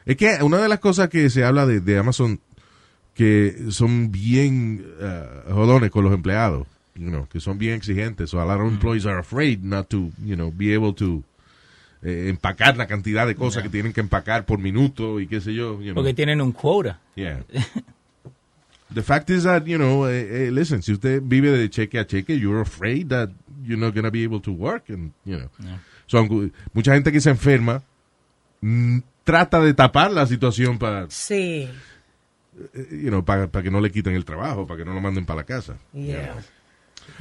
Es que una de las cosas que se habla de, de Amazon que son bien uh, jodones con los empleados, you know, que son bien exigentes. So a lot of employees are afraid not to, you know, be able to eh, empacar la cantidad de cosas que tienen que empacar por minuto y qué sé yo. You know. Porque tienen un quota. Yeah. The fact is that, you know, eh, eh, listen, si usted vive de cheque a cheque, you're afraid that you're not going to be able to work. And, you know. So, mucha gente que se enferma mm, trata de tapar la situación para, Sí, eh, you know, para, para que no le quiten el trabajo, para que no lo manden para la casa. yeah.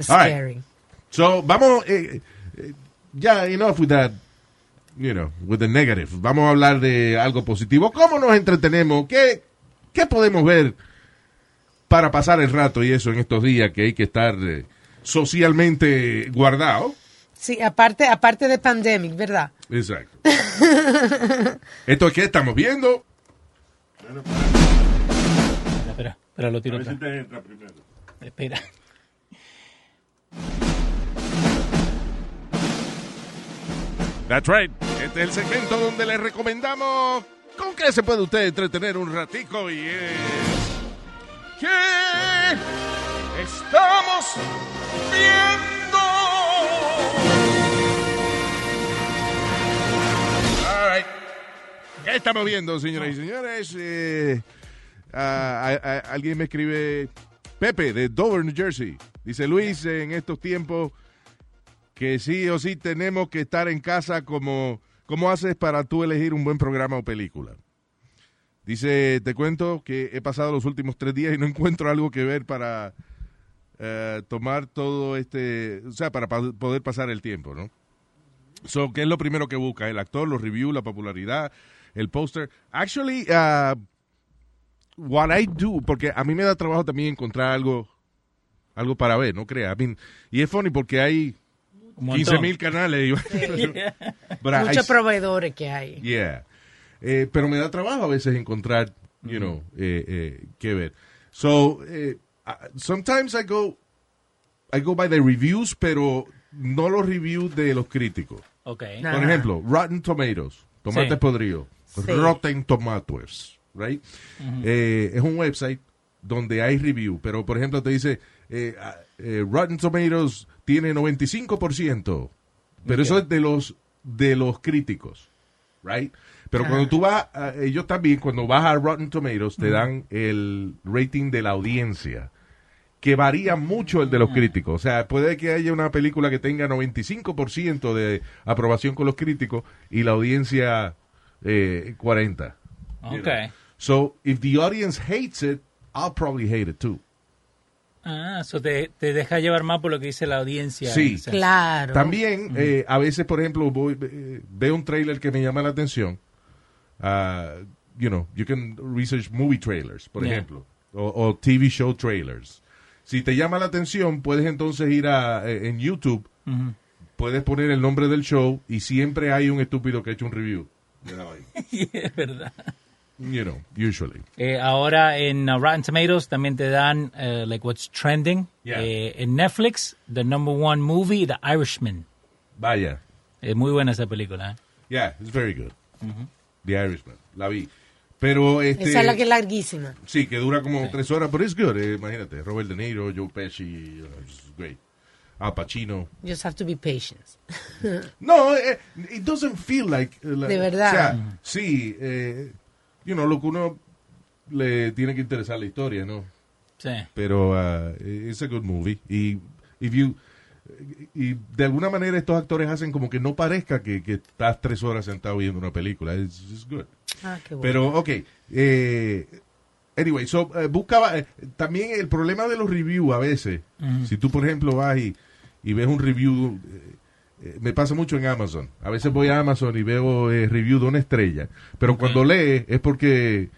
All right. scary. So, vamos, eh, eh, ya, enough with that, you know, with the negative. Vamos a hablar de algo positivo. ¿Cómo nos entretenemos? ¿Qué, qué podemos ver para pasar el rato y eso en estos días que hay que estar eh, socialmente guardado? Sí, aparte, aparte de pandemic, ¿verdad? Exacto. ¿Esto es qué estamos viendo? Espera, espera, espera, lo A tiro ver si te entra primero. Espera. That's right. Este es el segmento donde le recomendamos con qué se puede usted entretener un ratico y es... ¿Qué estamos viendo? All right. ¿Qué estamos viendo, señoras y señores? Eh, alguien me escribe, Pepe, de Dover, New Jersey. Dice Luis, en estos tiempos que sí o sí tenemos que estar en casa como ¿cómo haces para tú elegir un buen programa o película? Dice, te cuento que he pasado los últimos tres días y no encuentro algo que ver para eh, tomar todo este, o sea, para pa- poder pasar el tiempo, ¿no? So, ¿qué es lo primero que busca? El actor, los reviews, la popularidad, el póster. Actually, uh, what I do, porque a mí me da trabajo también encontrar algo, algo para ver, no crea. I mean, y es funny porque hay Un 15 montón. mil canales. I- Muchos I- proveedores que hay. Yeah. Eh, pero me da trabajo a veces encontrar, you know, eh, eh, qué ver. So, sometimes I go, I go by the reviews, pero no los reviews de los críticos. Ok. No. Por ejemplo, Rotten Tomatoes, Sí. podridos, Sí. Rotten Tomatoes, right? Eh, es un website donde hay review, pero por ejemplo te dice, eh, ah, eh, Rotten Tomatoes tiene 95%, pero eso es de los, de los críticos, right? Pero cuando tú vas, a- ellos también, cuando vas a Rotten Tomatoes, te dan el rating de la audiencia que varía mucho el de los críticos. O sea, puede que haya una película que tenga 95% de aprobación con los críticos y la audiencia eh, 40. you Ok. know. So, if the audience hates it, I'll probably hate it too. Ah, eso te, te deja llevar más por lo que dice la audiencia. Sí. O sea, Claro. También, eh, a veces, por ejemplo, voy, eh, veo un trailer que me llama la atención. Ah, you know, you can research movie trailers, por Yeah. ejemplo, o, o TV show trailers. Si te llama la atención, puedes entonces ir a, eh, en YouTube, puedes poner el nombre del show y siempre hay un estúpido que ha hecho un review. es verdad. You know, usually. Eh, ahora en uh, Rotten Tomatoes también te dan eh, like what's trending. Yeah. Eh, en Netflix, the number one movie, The Irishman. Vaya. Es muy buena esa película. ¿eh? Yeah, it's very good. The Irishman. La vi. Pero este. Esa es la que es larguísima. Sí, que dura como tres horas, pero es good. eh, imagínate, Robert De Niro, Joe Pesci, uh, it's great. Al Pacino. You just have to be patient. No, eh, it doesn't feel like... eh, la- De verdad. O sea, sí, eh, you know, lo que uno le tiene que interesar la historia, ¿no? Sí. Pero uh, it's a good movie. Y if you... Y de alguna manera estos actores hacen como que no parezca que, que estás tres horas sentado viendo una película. It's, it's good. Ah, qué bueno. Pero, ok. Eh, anyway, so, eh, buscaba. eh, también el problema de los reviews a veces. Si tú, por ejemplo, vas y, y ves un review. eh, eh, me pasa mucho en Amazon. A veces voy a Amazon y veo eh, review de una estrella. Pero cuando lee es porque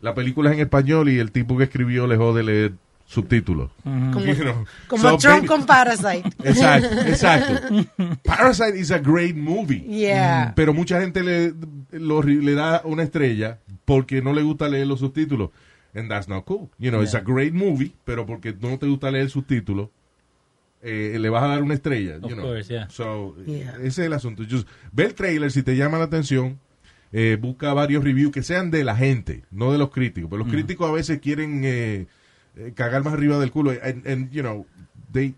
la película es en español y el tipo que escribió le jode leer subtítulos. Como, You know, como so Trump baby- con Parasite. Exacto, exacto. Parasite is a great movie. Yeah. Pero mucha gente le, lo- le da una estrella porque no le gusta leer los subtítulos. And that's not cool. You know, it's a great movie, pero porque no te gusta leer subtítulos, eh, le vas a dar una estrella. Of you know. course, yeah. So, Yeah. ese es el asunto. Just ve el trailer, si te llama la atención, eh, busca varios reviews que sean de la gente, no de los críticos. Pero los críticos a veces quieren eh, eh, cagar más arriba del culo. And, and, you know, they,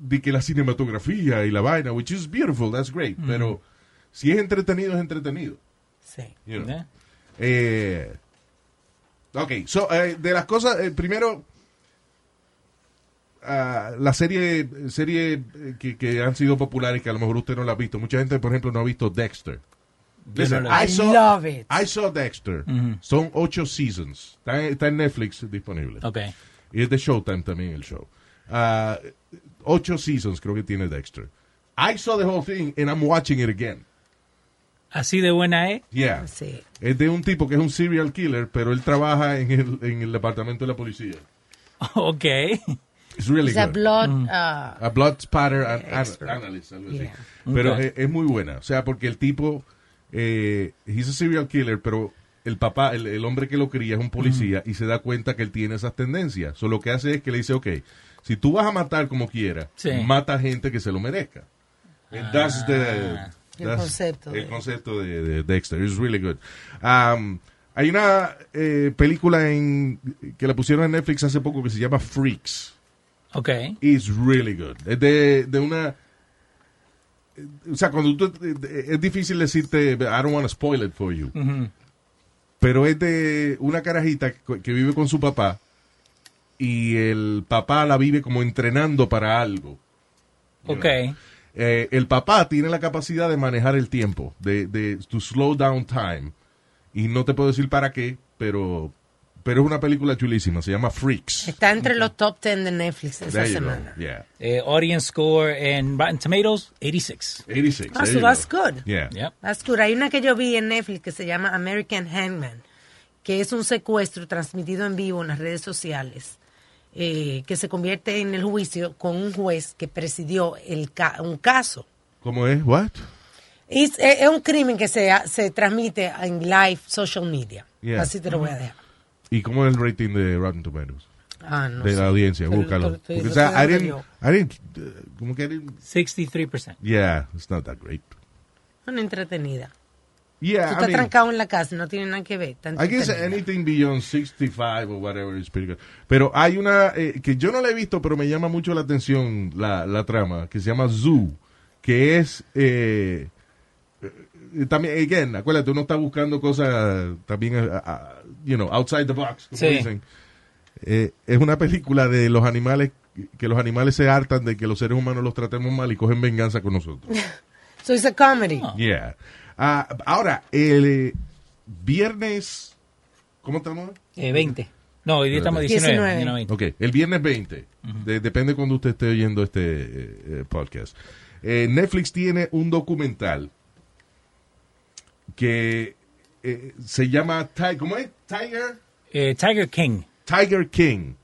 de que la cinematografía y la vaina, which is beautiful, that's great. Pero si es entretenido, es entretenido. Sí. you know. Yeah. Eh, ok, so, eh, de las cosas, eh, primero, ah, la serie, serie que, que han sido populares que a lo mejor usted no la ha visto. Mucha gente, por ejemplo, no ha visto Dexter. Listen, no I I saw, love it. I saw Dexter. Son ocho seasons. Está, en- está en Netflix disponible. Ok. Y es de Showtime también el show. Ah, ocho seasons creo que tiene Dexter. I saw the whole thing and I'm watching it again. Así de buena es. Yeah. Sí. Es de un tipo que es un serial killer, pero él trabaja en el, en el departamento de la policía. Ok. It's really It's a good. blood. uh, A blood spatter an- an- analyst, algo así. Pero es muy buena. O sea, porque el tipo, eh, he's a serial killer, pero el papá, el, el hombre que lo cría es un policía y se da cuenta que él tiene esas tendencias. So, lo que hace es que le dice, ok, si tú vas a matar como quieras, Sí. mata gente que se lo merezca. And that's the- El that's concepto El de- concepto de, de Dexter. It's really good. Um, hay una eh, película en, que la pusieron en Netflix hace poco que se llama Freaks. Ok. It's really good. Es de, de una... O sea, cuando tú... Es difícil decirte... I don't want to spoil it for you. Pero es de una carajita que vive con su papá y el papá la vive como entrenando para algo. Ok. know. Eh, el papá tiene la capacidad de manejar el tiempo, de, de to slow down time. Y no te puedo decir para qué, pero, pero es una película chulísima. Se llama Freaks. Está entre los top 10 de Netflix esa There you go. semana. Yeah. Eh, audience score en Rotten Tomatoes, 86. 86. Ah, there so you that's go. good. Yeah. Yep. That's good. Hay una que yo vi en Netflix que se llama American Hangman, que es un secuestro transmitido en vivo en las redes sociales, eh, que se convierte en el juicio con un juez que presidió el ca- un caso. ¿Cómo es? What? Es, es- es un crimen que se, se transmite en live social media. Yeah. Así te lo voy a dejar. ¿Y cómo es el rating de Rotten Tomatoes? Ah, no de sé. la audiencia, Pero búscalo. lo estoy- Porque, o sea, I didn't. I didn't, uh, como que I didn't, 63%. yeah, it's not that great. Una entretenida. Yeah, Tú I estás mean, trancado en la casa no tiene nada que ver. I guess anything beyond 65 or whatever is pretty good. Pero hay una eh, que yo no la he visto, pero me llama mucho la atención la, la trama, que se llama Zoo, que es eh, también, again, acuérdate, uno está buscando cosas también, eh, ah, you know, outside the box, como Sí. dicen. Eh, es una película de los animales, que los animales se hartan de que los seres humanos los tratemos mal y cogen venganza con nosotros. So it's a comedy. Oh. Yeah. Ah, ahora, el eh, viernes, ¿cómo estamos? Eh, 20. No, hoy día estamos 19. 19. mañana 20. Ok, el viernes 20. De- depende cuando usted esté oyendo este eh, eh, podcast. Eh, Netflix tiene un documental que eh, se llama, ¿cómo es? Tiger, Eh, Tiger King. Tiger King.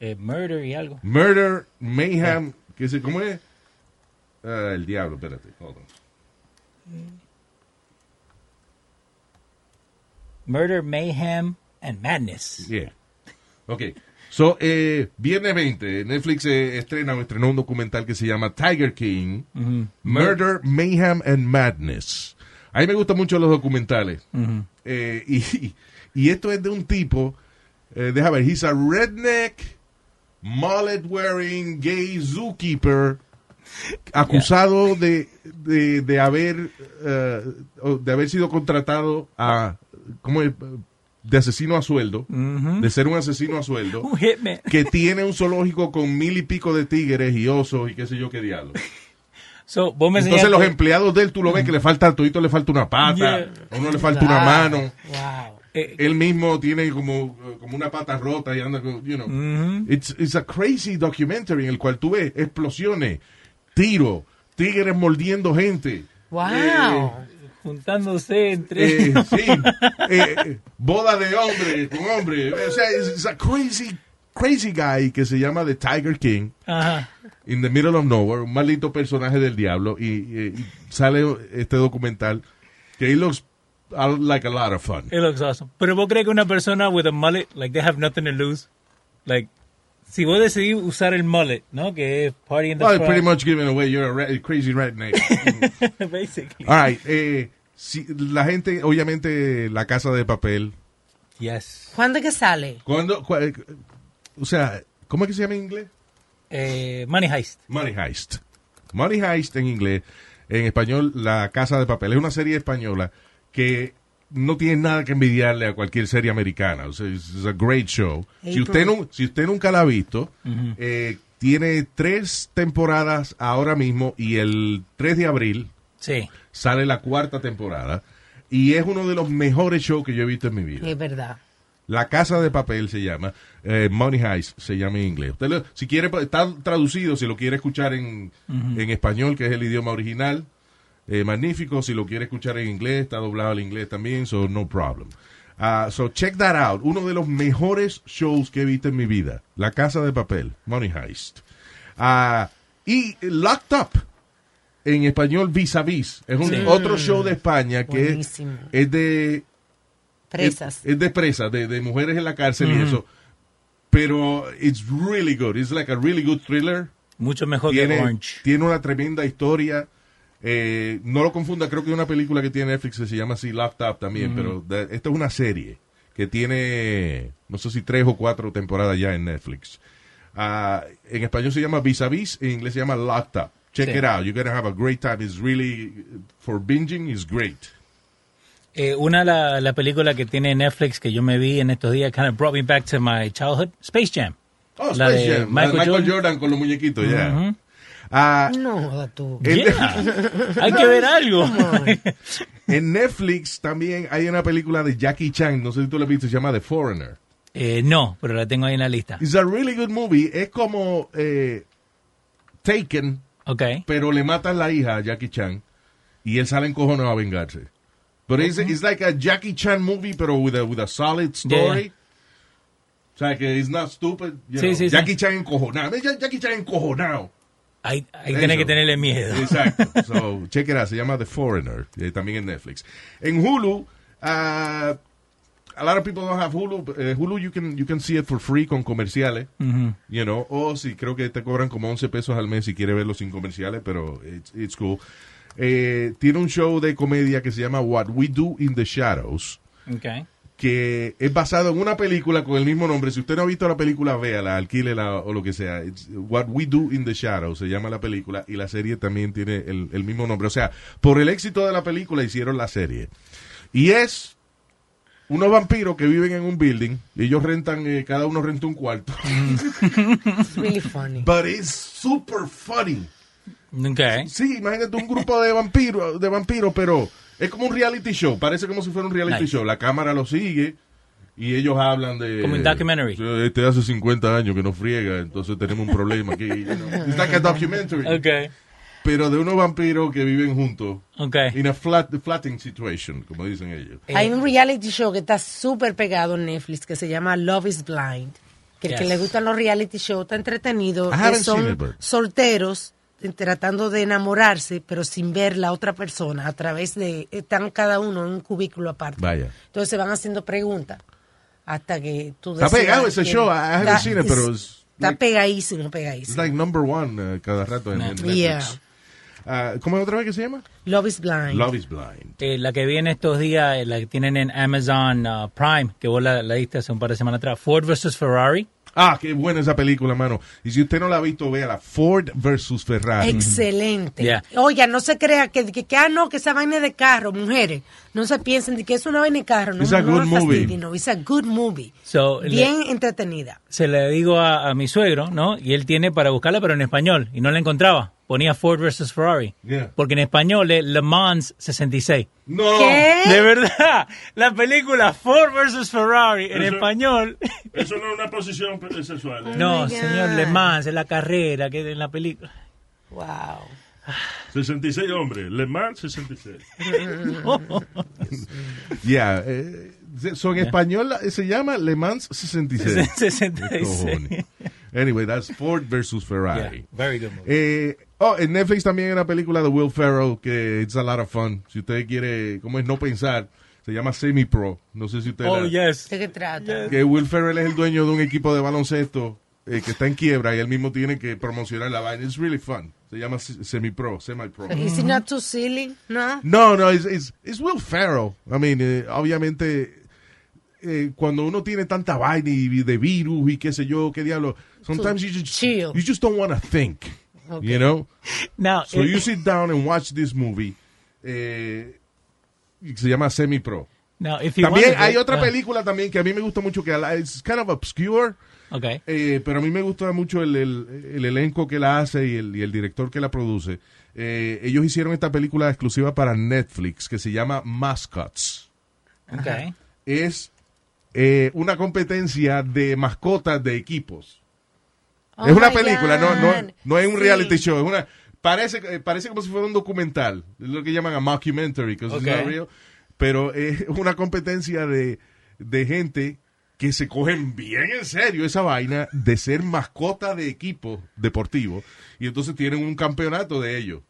Eh, murder y algo. Murder, Mayhem, que se, ¿cómo es? Ah, el diablo, espérate. hold on. Murder, Mayhem and Madness. Yeah. Ok. So, eh, viernes 20, Netflix eh, estrena o estrenó un documental que se llama Tiger King, Murder, Mayhem and Madness. A mí me gustan mucho los documentales. Eh, y, y esto es de un tipo, eh, déjame ver, he's a redneck, mullet wearing, gay zookeeper, acusado de, de, de haber, o de haber sido contratado a, ¿cómo es? de asesino a sueldo, de ser un asesino a sueldo, Un hitman. que tiene un zoológico con mil y pico de tigres y osos y qué sé yo qué diablo. So, vos me Entonces los empleados de él, tú lo ves que le falta, a todito le falta una pata, Yeah. a uno le falta una mano, Wow. eh, él mismo tiene como, como una pata rota y anda con, you know. ujú. It's, it's a crazy documentary en el cual tú ves explosiones, tiros, tigres mordiendo gente. Wow. juntándose entre... Eh, sí, eh, boda de hombre con hombre. O sea, it's, it's a crazy, crazy guy que se llama The Tiger King. Ajá. In the Middle of Nowhere, un maldito personaje del diablo, y, y- y sale este documental que he looks uh, like a lot of fun. It looks awesome. Pero vos crees que una persona with a mullet, like they have nothing to lose, like si vos decidís usar el mullet, ¿no? Que es party in the Well, pretty much giving away you're a re- crazy redneck. basically. All right, eh, si, la gente, obviamente, la casa de papel. Yes. ¿Cuándo es que sale? Cuando, cua- o sea, ¿cómo es que se llama en inglés? Eh, Money Heist. Money Heist. Money Heist en inglés, en español, La Casa de Papel. Es una serie española que no tiene nada que envidiarle a cualquier serie americana. O sea, es a great show. Si usted, no, si usted nunca la ha visto, eh, tiene tres temporadas ahora mismo y el 3 de abril Sí. sale la cuarta temporada. Y es uno de los mejores shows que yo he visto en mi vida. Es verdad. La Casa de Papel se llama, eh, Money Heist se llama en inglés. Usted lo- si quiere, está traducido, si lo quiere escuchar en, en español, que es el idioma original, eh, magnífico. Si lo quiere escuchar en inglés, está doblado al inglés también, so no problem. Ah, so check that out. Uno de los mejores shows que he visto en mi vida. La Casa de Papel, Money Heist. Ah, y Locked Up, en español Vis a Vis. Es un Sí. otro show de España que Buenísimo. es de Presas. es, es de presas, de, de mujeres en la cárcel y eso. Pero it's really good. It's like a really good thriller. Mucho mejor que Tiene, Orange. tiene una tremenda historia. Eh, no lo confunda, creo que hay una película que tiene Netflix que se llama así Locked Up también, pero de- esta es una serie que tiene, no sé si tres o cuatro temporadas ya en Netflix. Ah, en español se llama Vis a Vis, en inglés se llama Locked Up. Check Sí. it out. You're gonna have a great time. It's really, for binging, is great. Eh, una la, la película que tiene Netflix que yo me vi en estos días kind of brought me back to my childhood, Space Jam. Oh, La Space de Jam. Michael La de Michael Jordan. Jordan. con los muñequitos, ya. Ah, No, tú. en, Yeah. Hay que ver algo. en Netflix también hay una película de Jackie Chan, no sé si tú la viste, se llama The Foreigner. Eh, no, pero la tengo ahí en la lista. It's a really good movie. Es como eh, Taken, Ok. pero le matan la hija a Jackie Chan y él sale encojonado a vengarse. But it's, it's like a Jackie Chan movie, pero with a, with a solid story. O sea, que it's not stupid. you Sí, know. sí, sí. Jackie Chan encojonado. Jackie Chan encojonado. Ahí, ahí tiene que tenerle miedo. Exacto. So, check it out. Se llama The Foreigner. eh, también en Netflix. En Hulu, ah, a lot of people don't have Hulu. Eh, Hulu, you can, you can see it for free con comerciales. You know, o si creo que te cobran como 11 pesos al mes si quieres verlo sin comerciales, pero it's, it's cool. Eh, tiene un show de comedia que se llama What We Do in the Shadows Ok. que es basado en una película con el mismo nombre. Si usted no ha visto la película, véala, alquílela o lo que sea. It's What We Do in the Shadows se llama la película y la serie también tiene el, el mismo nombre. O sea, por el éxito de la película hicieron la serie. Y es unos vampiros que viven en un building y ellos rentan, eh, cada uno renta un cuarto. It's really funny. But it's super funny. Sí, imagínate un grupo de vampiros, de vampiros, pero es como un reality show. Parece como si fuera un reality Nice. show. La cámara lo sigue y ellos hablan de. Como un documentary. Este hace 50 años que no friega, entonces tenemos un problema aquí. you know. It's like a documentary. Ok. Pero de unos vampiros que viven juntos. Ok. In a flat, flatting situation, como dicen ellos. Hay un reality show que está súper pegado en Netflix que se llama Love is Blind. Que el que le gustan los reality shows está entretenido. I que son it, but- solteros eh, tratando de enamorarse, pero sin ver la otra persona a través de. Están cada uno en un cubículo aparte. Vaya. Entonces se van haciendo preguntas hasta que tú Está pegado ese show. I haven't Está- seen it, pero es Está like- pegadísimo, It's pegadísimo. like number one eh, cada rato en, en Netflix. Yeah. Ah, ¿Cómo es otra vez que se llama? Love is Blind. Love is Blind. Eh, la que vi en estos días, eh, la que tienen en Amazon uh, Prime, que vos la, la diste hace un par de semanas atrás, Ford vs. Ferrari. Ah, qué buena esa película, mano. Y si usted no la ha visto, véala. Ford versus Ferrari. Excelente. Yeah. Oiga, no se crea que, que, que, ah, no, que esa vaina es de carro, mujeres. No se piensen de que es una vaina de carro. No, It's a no good la movie. fastidien, No, it's a good movie. So, le- Bien entretenida. se le digo a, a mi suegro, ¿no? Y él tiene para buscarla, pero en español, y no la encontraba. Ponía Ford vs. Ferrari. Yeah. Porque en español es Le Mans 66. No. ¿Qué? De verdad, la película Ford vs. Ferrari en Eso- español. Eso no es una posición sexual. ¿eh? No, my señor. Le Mans es la carrera que en la película. Wow. 66 hombres. Le Mans 66. Yeah, eh, so en español eh, se llama Le Mans 66. 66. Cojones. Anyway, that's Ford versus Yeah, Ferrari. very good movie. Eh, oh, en Netflix también hay una película de Will Ferrell que it's a lot of fun. Si usted quiere, como es no pensar, se llama Semi Pro. No sé si usted Oh, la- yes. ¿De qué trata? que Will Ferrell es el dueño de un equipo de baloncesto eh, que está en quiebra y él mismo tiene que promocionar la vaina. It's really fun. Se llama Semi Pro, Semi Pro. Is it not too silly? No. No, no, it's, it's, it's Will Ferrell. I mean, eh, obviamente, eh, cuando uno tiene tanta vaina y de virus y qué sé yo, qué diablo, sometimes you just, chill. you just don't want to think, you know? Now, So you sit down and watch this movie. Eh, se llama Semi Pro. now, if you También hay otra uh, película también que a mí me gusta mucho, que es kind of obscure, Okay. eh, pero a mí me gusta mucho el, el- el elenco que la hace y el, y el director que la produce. Eh, ellos hicieron esta película exclusiva para Netflix que se llama Mascots. Okay. Es eh, una competencia de mascotas de equipos. Oh es una my película, no, no, no es un Sí. reality show, es una parece eh, parece como si fuera un documental, es lo que llaman a mockumentary, 'cause it's Okay. not real, pero es una competencia de, de gente que se cogen bien en serio esa vaina de ser mascota de equipos deportivos y entonces tienen un campeonato de ellos.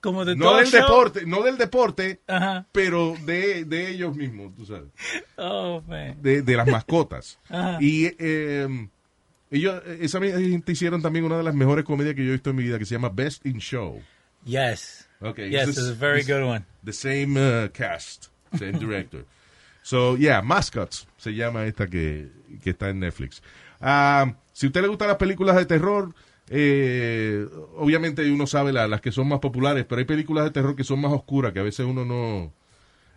Como de No del show. deporte, no del deporte, Ajá. pero de, de ellos mismos, tú sabes Oh, man. de, de las mascotas. Ajá. y eh, ellos, esa gente hicieron también una de las mejores comedias que yo he visto en mi vida, que se llama Best in Show. Yes. Okay, Yes, this it's is- a very good one. The same uh, cast, same director. so, yeah, Mascots se llama esta que, que está en Netflix. Ah, si a usted le gustan las películas de terror, eh, obviamente uno sabe la- las que son más populares, pero hay películas de terror que son más oscuras, que a veces uno no,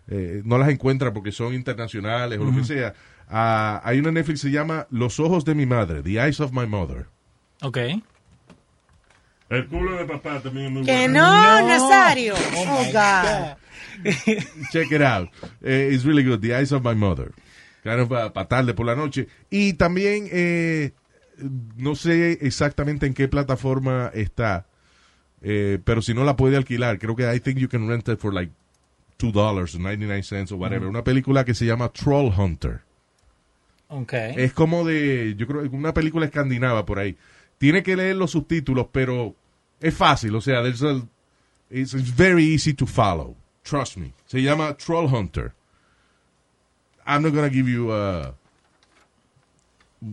eh, no las encuentra porque son internacionales o lo que sea. Ah, hay una Netflix que se llama Los ojos de mi madre, The Eyes of My Mother. Okay. El culo de papá también es muy Que bueno. no, No. Nazario. Oh, Oh, my God. Check it out. Eh, it's really good. The Eyes of My Mother. Of para tarde por la noche. Y también, eh, no sé exactamente en qué plataforma está, eh, pero si no la puede alquilar, creo que I think you can rent it for like $2 or 99 cents o whatever. Una película que se llama Troll Hunter. Okay. Es como de, yo creo, una película escandinava por ahí. Tiene que leer los subtítulos, pero es fácil. O sea, there's a- it's, very easy to follow. Trust me. Se llama Troll Hunter. I'm not gonna give you uh,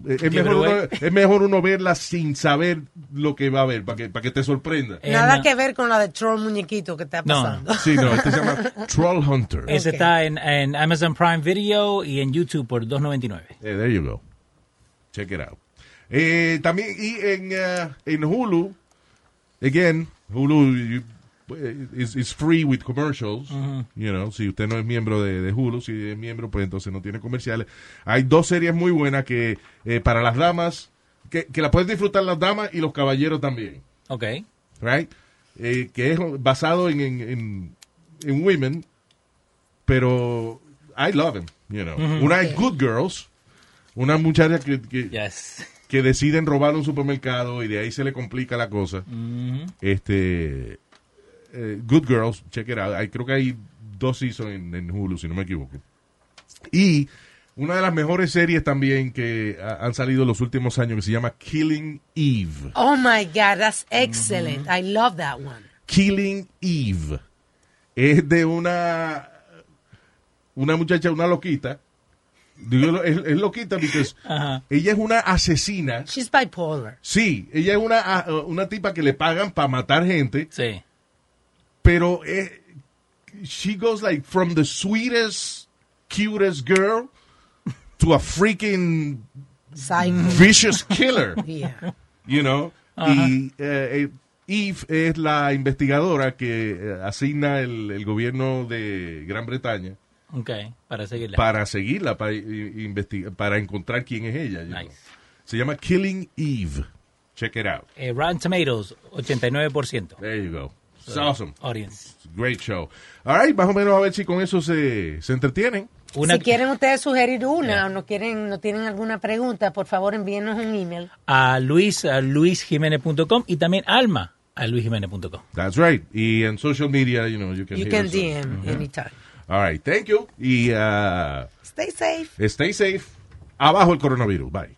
es, Give mejor it uno, es mejor uno verla sin saber lo que va a ver, para que, para que te sorprenda. Eh, Nada no. que ver con la de Troll Muñequito que está No. pasando. Sí, no, este se llama Troll Hunter. Eh, Ese Ok. está en, en Amazon Prime Video y en YouTube por 2.99. there you go. Check it out. Eh, también, y en, uh, en Hulu, again, Hulu you- eh, is, is free with commercials. You know, si usted no es miembro de, de Hulu, si es miembro, pues entonces no tiene comerciales. Hay dos series muy buenas que eh, para las damas, que, que la pueden disfrutar las damas y los caballeros también. Okay. right? Eh, que es basado en, en, en, en women, pero I love them, you know. Una es Good Girls, una muchacha que, que, Yes. que deciden robar un supermercado y de ahí se le complica la cosa. Este, eh, Good Girls, check it out. Hay- creo que hay dos seasons en, en Hulu, si no me equivoco. Y una de las mejores series también que han salido en los últimos años que se llama Killing Eve. Oh my God, that's excellent. I love that one. Killing Eve. Es de una una muchacha, una loquita. Digo, es, es loquita porque ella es una asesina. She's bipolar. Sí, ella es una, a- una tipa que le pagan para matar gente, Sí. Pero eh, she goes like from the sweetest, cutest girl to a freaking Psycho. vicious killer. Yeah. you know. Y eh, eh, Eve es la investigadora que eh, asigna el, el gobierno de Gran Bretaña Okay. Para seguirla. para seguirla, para, i- investigar, para encontrar quién es ella. you know. Nice. Se llama Killing Eve. Check it out. Eh, Rotten Tomatoes, 89%. There you go. It's awesome. Audience. It's great show. All right, más o menos a ver si con eso se, se entretienen. Una, Si quieren ustedes sugerir una o no quieren, no tienen alguna pregunta, por favor envíenos un email. a luis, a luisjimenez.com y también Alma, a luisjimenez.com. That's right. Y en social media, you know, you can You can. DM anytime. All right, thank you. Y uh, Stay safe. stay safe. Abajo el coronavirus. Bye.